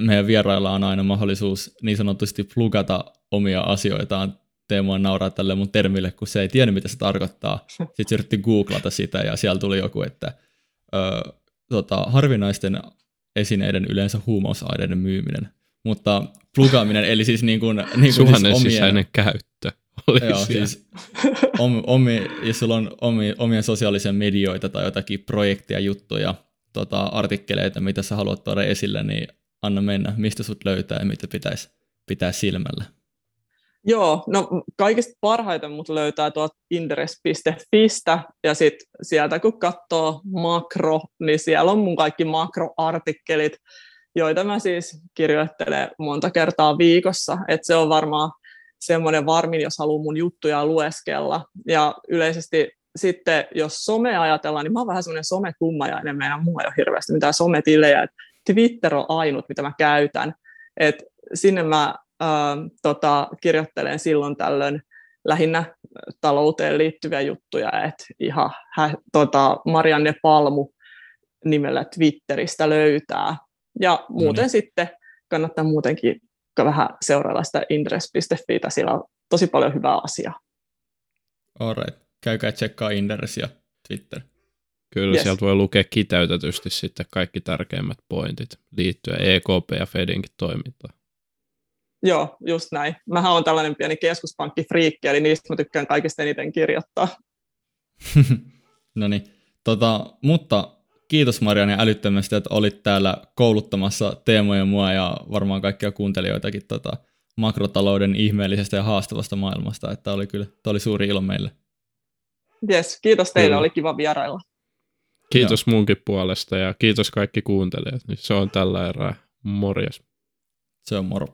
meidän vierailla on aina mahdollisuus niin sanotusti plugata omia asioitaan. Teemoa nauraa tälle mun termille, kun se ei tiedä, mitä se tarkoittaa. Sitten se yritti googlata sitä ja siellä tuli joku, että ö, tota, harvinaisten esineiden yleensä huumausaineiden myyminen. Mutta plugaaminen, eli siis niin kuin, niin
kuin siis omien, sisäinen käyttö. Oli joo, siis
om, omi, jos sulla on omi, omia sosiaalisia medioita tai jotakin projekteja, juttuja, tota, artikkeleita, mitä sä haluat tuoda esille, niin anna mennä, mistä sut löytää ja mitä pitäisi pitää silmällä.
Joo, no kaikista parhaiten mut löytää tuolta interes.fistä ja sitten sieltä kun katsoo makro, niin siellä on mun kaikki makroartikkelit, joita mä siis kirjoittelen monta kertaa viikossa, että se on varmaan semmoinen varmin, jos haluaa mun juttuja lueskella. Ja yleisesti sitten, jos some ajatellaan, niin mä oon vähän semmoinen somekummajainen, meidän mulla ei ole hirveästi mitään sometilejä, että Twitter on ainut, mitä mä käytän. Et sinne mä äh, tota, kirjoittelen silloin tällöin lähinnä talouteen liittyviä juttuja, että ihan hä, tota, Marianne Palmu nimellä Twitteristä löytää. Ja muuten no niin. sitten kannattaa muutenkin vähän seurailla sitä indres.fi, siellä on tosi paljon hyvää asiaa.
Alright. Käykää tsekkaa Indres ja Twitter.
Kyllä, yes. sieltä voi lukea kiteytetysti sitten kaikki tärkeimmät pointit liittyen EKP ja Fedinkin toimintaan.
Joo, just näin. Mähän on tällainen pieni keskuspankkifriikki, eli niistä mä tykkään kaikista eniten kirjoittaa.
no niin, tota, mutta kiitos Marianne älyttömästi, että olit täällä kouluttamassa teemoja mua ja varmaan kaikkia kuuntelijoitakin tota, makrotalouden ihmeellisestä ja haastavasta maailmasta, että oli kyllä, oli suuri ilo meille.
Yes, kiitos teille, kyllä. oli kiva vierailla.
Kiitos Joo. munkin puolesta ja kiitos kaikki kuuntelijat. Se on tällä erää. Morjes.
Se on moro.